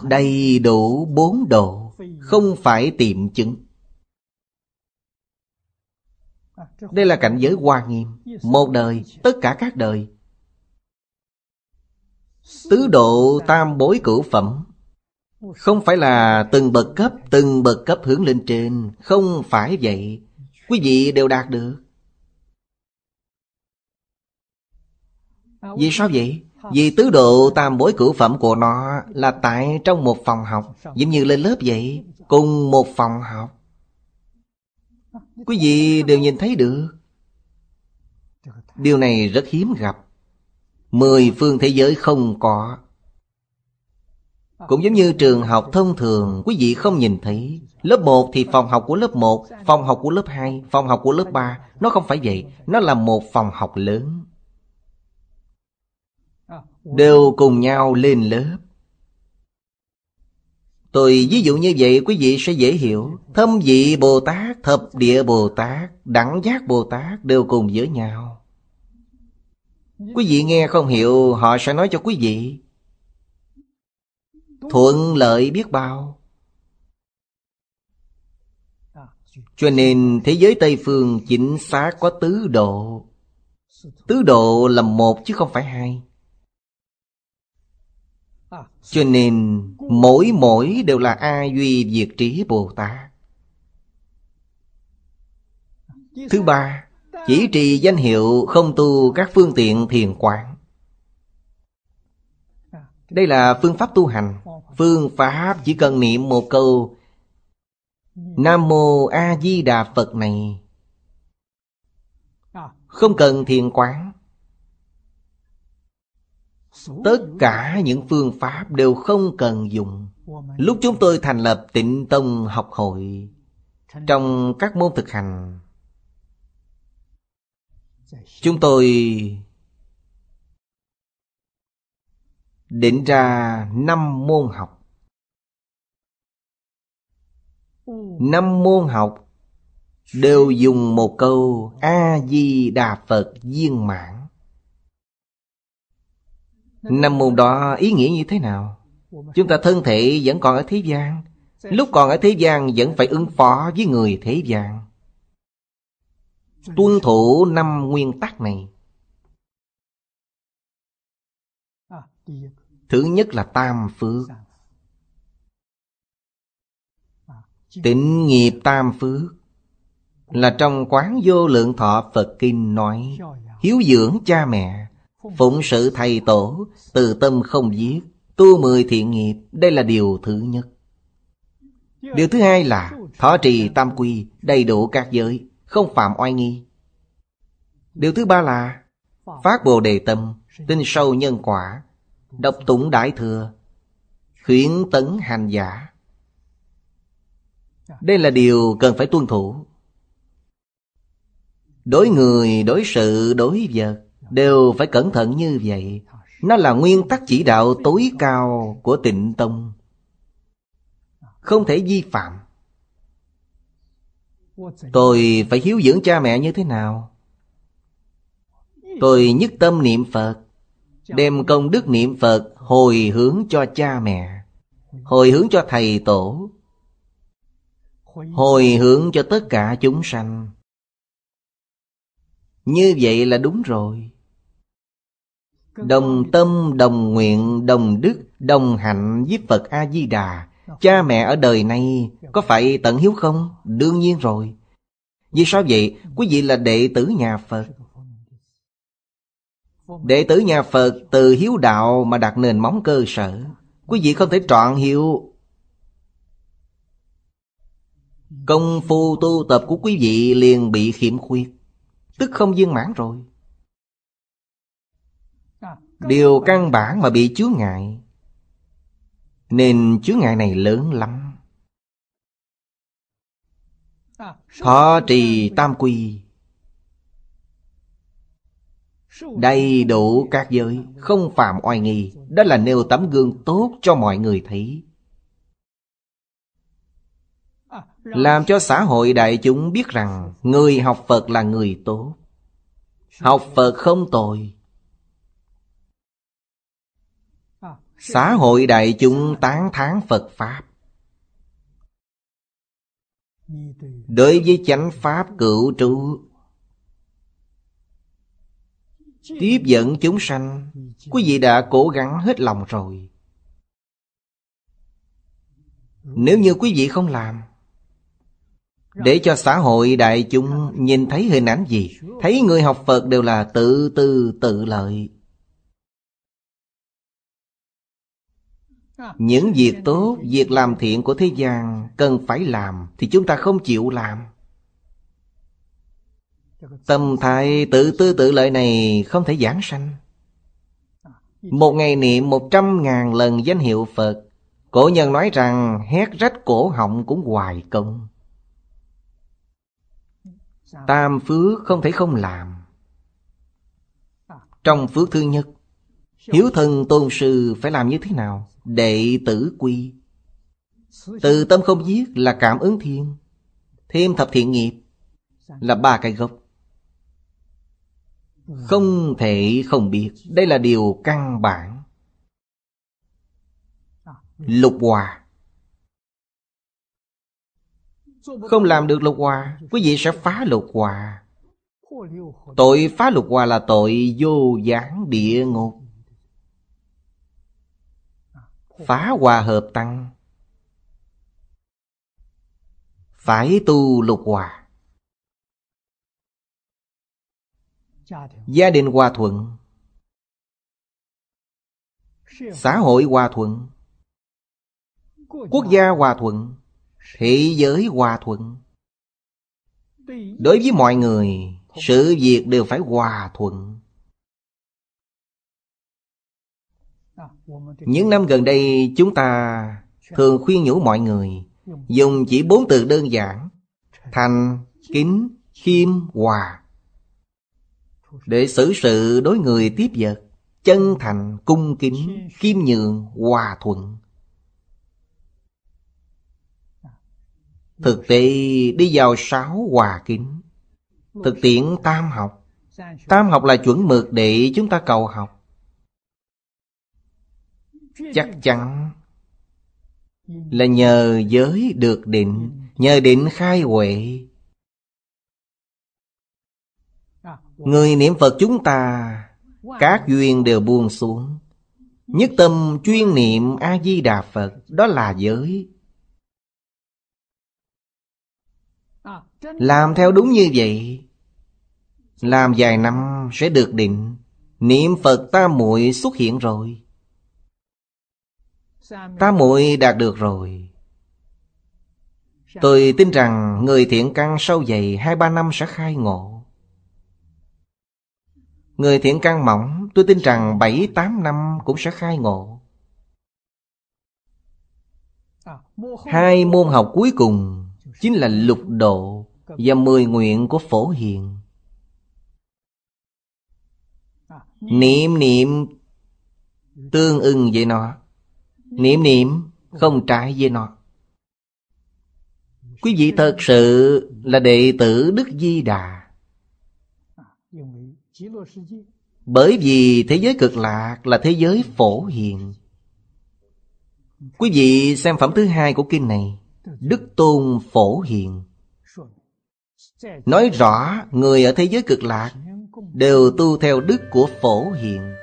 Đầy đủ bốn độ Không phải tiệm chứng. Đây là cảnh giới hoa nghiêm. Một đời, tất cả các đời Tứ độ tam bối cửu phẩm. Không phải là từng bậc cấp, Từng bậc cấp hướng lên trên. Không phải vậy. Quý vị đều đạt được. Vì sao vậy? Vì tứ độ tam bối cửu phẩm của nó Là tại trong một phòng học, Giống như lên lớp vậy, Cùng một phòng học. Quý vị đều nhìn thấy được. Điều này rất hiếm gặp. Mười phương thế giới không có. Cũng giống như trường học thông thường Quý vị không nhìn thấy. Lớp 1 thì phòng học của lớp 1 Phòng học của lớp 2 Phòng học của lớp 3 Nó không phải vậy Nó là một phòng học lớn. Đều cùng nhau lên lớp. Tôi ví dụ như vậy quý vị sẽ dễ hiểu. Thâm vị Bồ Tát, thập địa Bồ Tát, đẳng giác Bồ Tát đều cùng với nhau. Quý vị nghe không hiểu, họ sẽ nói cho quý vị. Thuận lợi biết bao. Cho nên thế giới Tây Phương chính xác có tứ độ. Tứ độ là một chứ không phải hai. Cho nên mỗi mỗi đều là A Duy Diệt Trí Bồ Tát. Thứ ba chỉ trì danh hiệu không tu các phương tiện thiền quán. Đây là phương pháp tu hành. Phương pháp chỉ cần niệm một câu, Nam Mô A Di Đà Phật này. Không cần thiền quán. Tất cả những phương pháp đều không cần dùng. Lúc chúng tôi thành lập tịnh tông học hội, Trong các môn thực hành Chúng tôi định ra năm môn học. Năm môn học đều dùng một câu A-di-đà Phật viên mãn. Năm môn đó ý nghĩa như thế nào? Chúng ta thân thể vẫn còn ở thế gian Lúc còn ở thế gian vẫn phải ứng phó với người thế gian tuân thủ năm nguyên tắc này. Thứ nhất là tam phước. Tịnh nghiệp tam phước là trong quán vô lượng thọ phật kinh nói, hiếu dưỡng cha mẹ, phụng sự thầy tổ, từ tâm không giết, tu mười thiện nghiệp. Đây là điều thứ nhất. Điều thứ hai là thọ trì tam quy, đầy đủ các giới không phạm oai nghi. Điều thứ ba là phát bồ đề tâm, tin sâu nhân quả, độc tụng đại thừa, khuyến tấn hành giả. Đây là điều cần phải tuân thủ. Đối người, đối sự, đối vật đều phải cẩn thận như vậy. Nó là nguyên tắc chỉ đạo tối cao của tịnh tông. Không thể vi phạm. Tôi phải hiếu dưỡng cha mẹ như thế nào? Tôi nhất tâm niệm Phật Đem công đức niệm Phật hồi hướng cho cha mẹ Hồi hướng cho thầy tổ Hồi hướng cho tất cả chúng sanh Như vậy là đúng rồi Đồng tâm, đồng nguyện, đồng đức, đồng hạnh với Phật A-di-đà Cha mẹ ở đời này có phải tận hiếu không? Đương nhiên rồi. Vì sao vậy? Quý vị là đệ tử nhà Phật. Đệ tử nhà Phật từ hiếu đạo mà đặt nền móng cơ sở. Quý vị không thể trọn hiếu, Công phu tu tập của quý vị liền bị khiếm khuyết Tức không viên mãn rồi. Điều căn bản mà bị chướng ngại. Nên chướng ngại này lớn lắm. Thọ trì tam quy. Đầy đủ các giới, Không phạm oai nghi. Đó là nêu tấm gương tốt cho mọi người thấy. Làm cho xã hội đại chúng biết rằng Người học Phật là người tốt. Học Phật không tội. Xã hội đại chúng tán thán Phật Pháp. Đối với chánh Pháp cửu trụ, Tiếp dẫn chúng sanh, Quý vị đã cố gắng hết lòng rồi. Nếu như quý vị không làm, Để cho xã hội đại chúng nhìn thấy hình ảnh gì, Thấy người học Phật đều là tự tư tự lợi. Những việc tốt, việc làm thiện của thế gian Cần phải làm Thì chúng ta không chịu làm. Tâm thái tự tư tự lợi này không thể giảng sanh. Một ngày niệm một trăm ngàn lần danh hiệu Phật Cổ nhân nói rằng hét rách cổ họng cũng hoài công. Tam phước không thể không làm. Trong phước thứ nhất Hiếu thần tôn sư phải làm như thế nào? Đệ tử quy. Từ tâm không giết là cảm ứng thiên. Thêm thập thiện nghiệp Là ba cái gốc. Không thể không biết, Đây là điều căn bản. Lục hòa. Không làm được lục hòa, Quý vị sẽ phá lục hòa. Tội phá lục hòa là tội vô gián địa ngục. Phá hòa hợp tăng. Phải tu lục hòa. Gia đình hòa thuận. Xã hội hòa thuận. Quốc gia hòa thuận. Thế giới hòa thuận. Đối với mọi người, Sự việc đều phải hòa thuận. Những năm gần đây chúng ta thường khuyên nhủ mọi người Dùng chỉ bốn từ đơn giản Thành, kính, khiêm, hòa Để xử sự đối người tiếp vật Chân thành, cung kính, khiêm nhường, hòa thuận. Thực tế đi vào sáu hòa kính. Thực tiễn tam học. Tam học là chuẩn mực để chúng ta cầu học chắc chắn là nhờ giới được định nhờ định khai huệ. Người niệm phật chúng ta các duyên đều buông xuống. Nhất tâm chuyên niệm a di đà phật đó là giới. Làm theo đúng như vậy làm vài năm sẽ được định. Niệm phật ta muội xuất hiện rồi Tam muội đạt được rồi. Tôi tin rằng người thiện căn sâu dày hai ba năm sẽ khai ngộ. Người thiện căn mỏng, tôi tin rằng bảy, tám năm cũng sẽ khai ngộ. Hai môn học cuối cùng chính là lục độ và mười nguyện của phổ hiền. Niệm niệm tương ưng với nó. Niệm niệm, không trái với nó. Quý vị thật sự là đệ tử Đức Di Đà. Bởi vì thế giới cực lạc là thế giới phổ hiền. Quý vị xem phẩm thứ hai của kinh này, Đức Tôn Phổ Hiền. Nói rõ người ở thế giới cực lạc Đều tu theo đức của phổ hiền.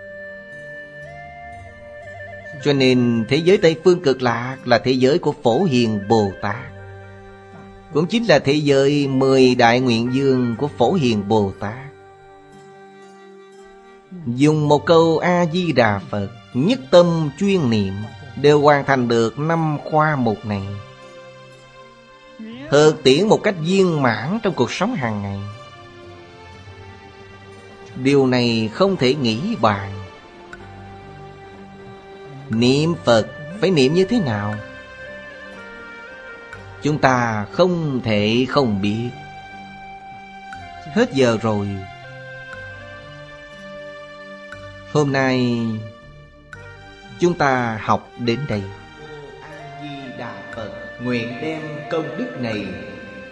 Cho nên thế giới Tây Phương cực lạc Là thế giới của phổ hiền Bồ Tát. Cũng chính là thế giới Mười đại nguyện dương của phổ hiền Bồ Tát. Dùng một câu A-di-đà Phật, Nhất tâm chuyên niệm, Đều hoàn thành được năm khoa mục này. Thực tiễn một cách viên mãn trong cuộc sống hàng ngày. Điều này không thể nghĩ bàn Niệm Phật phải niệm như thế nào? Chúng ta không thể không biết. Hết giờ rồi. Hôm nay, Chúng ta học đến đây. Đà Phật Nguyện đem công đức này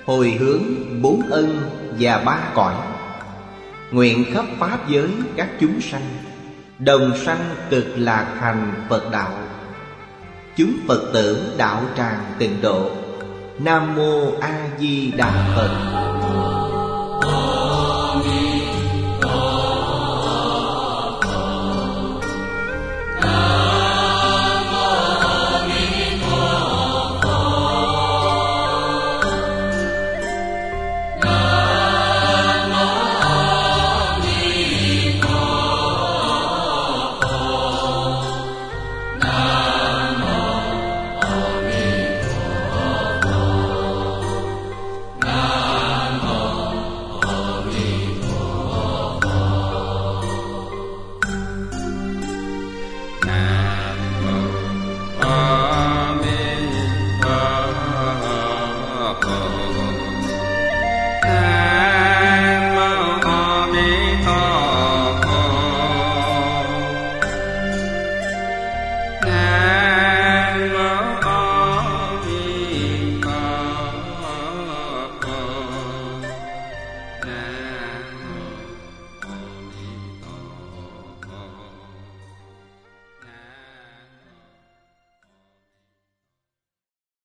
Hồi hướng bốn ân và ba cõi. Nguyện khắp Pháp giới các chúng sanh Đồng sanh cực lạc thành Phật đạo. Chúng Phật tử đạo tràng tịnh độ. Nam Mô A Di Đà Phật.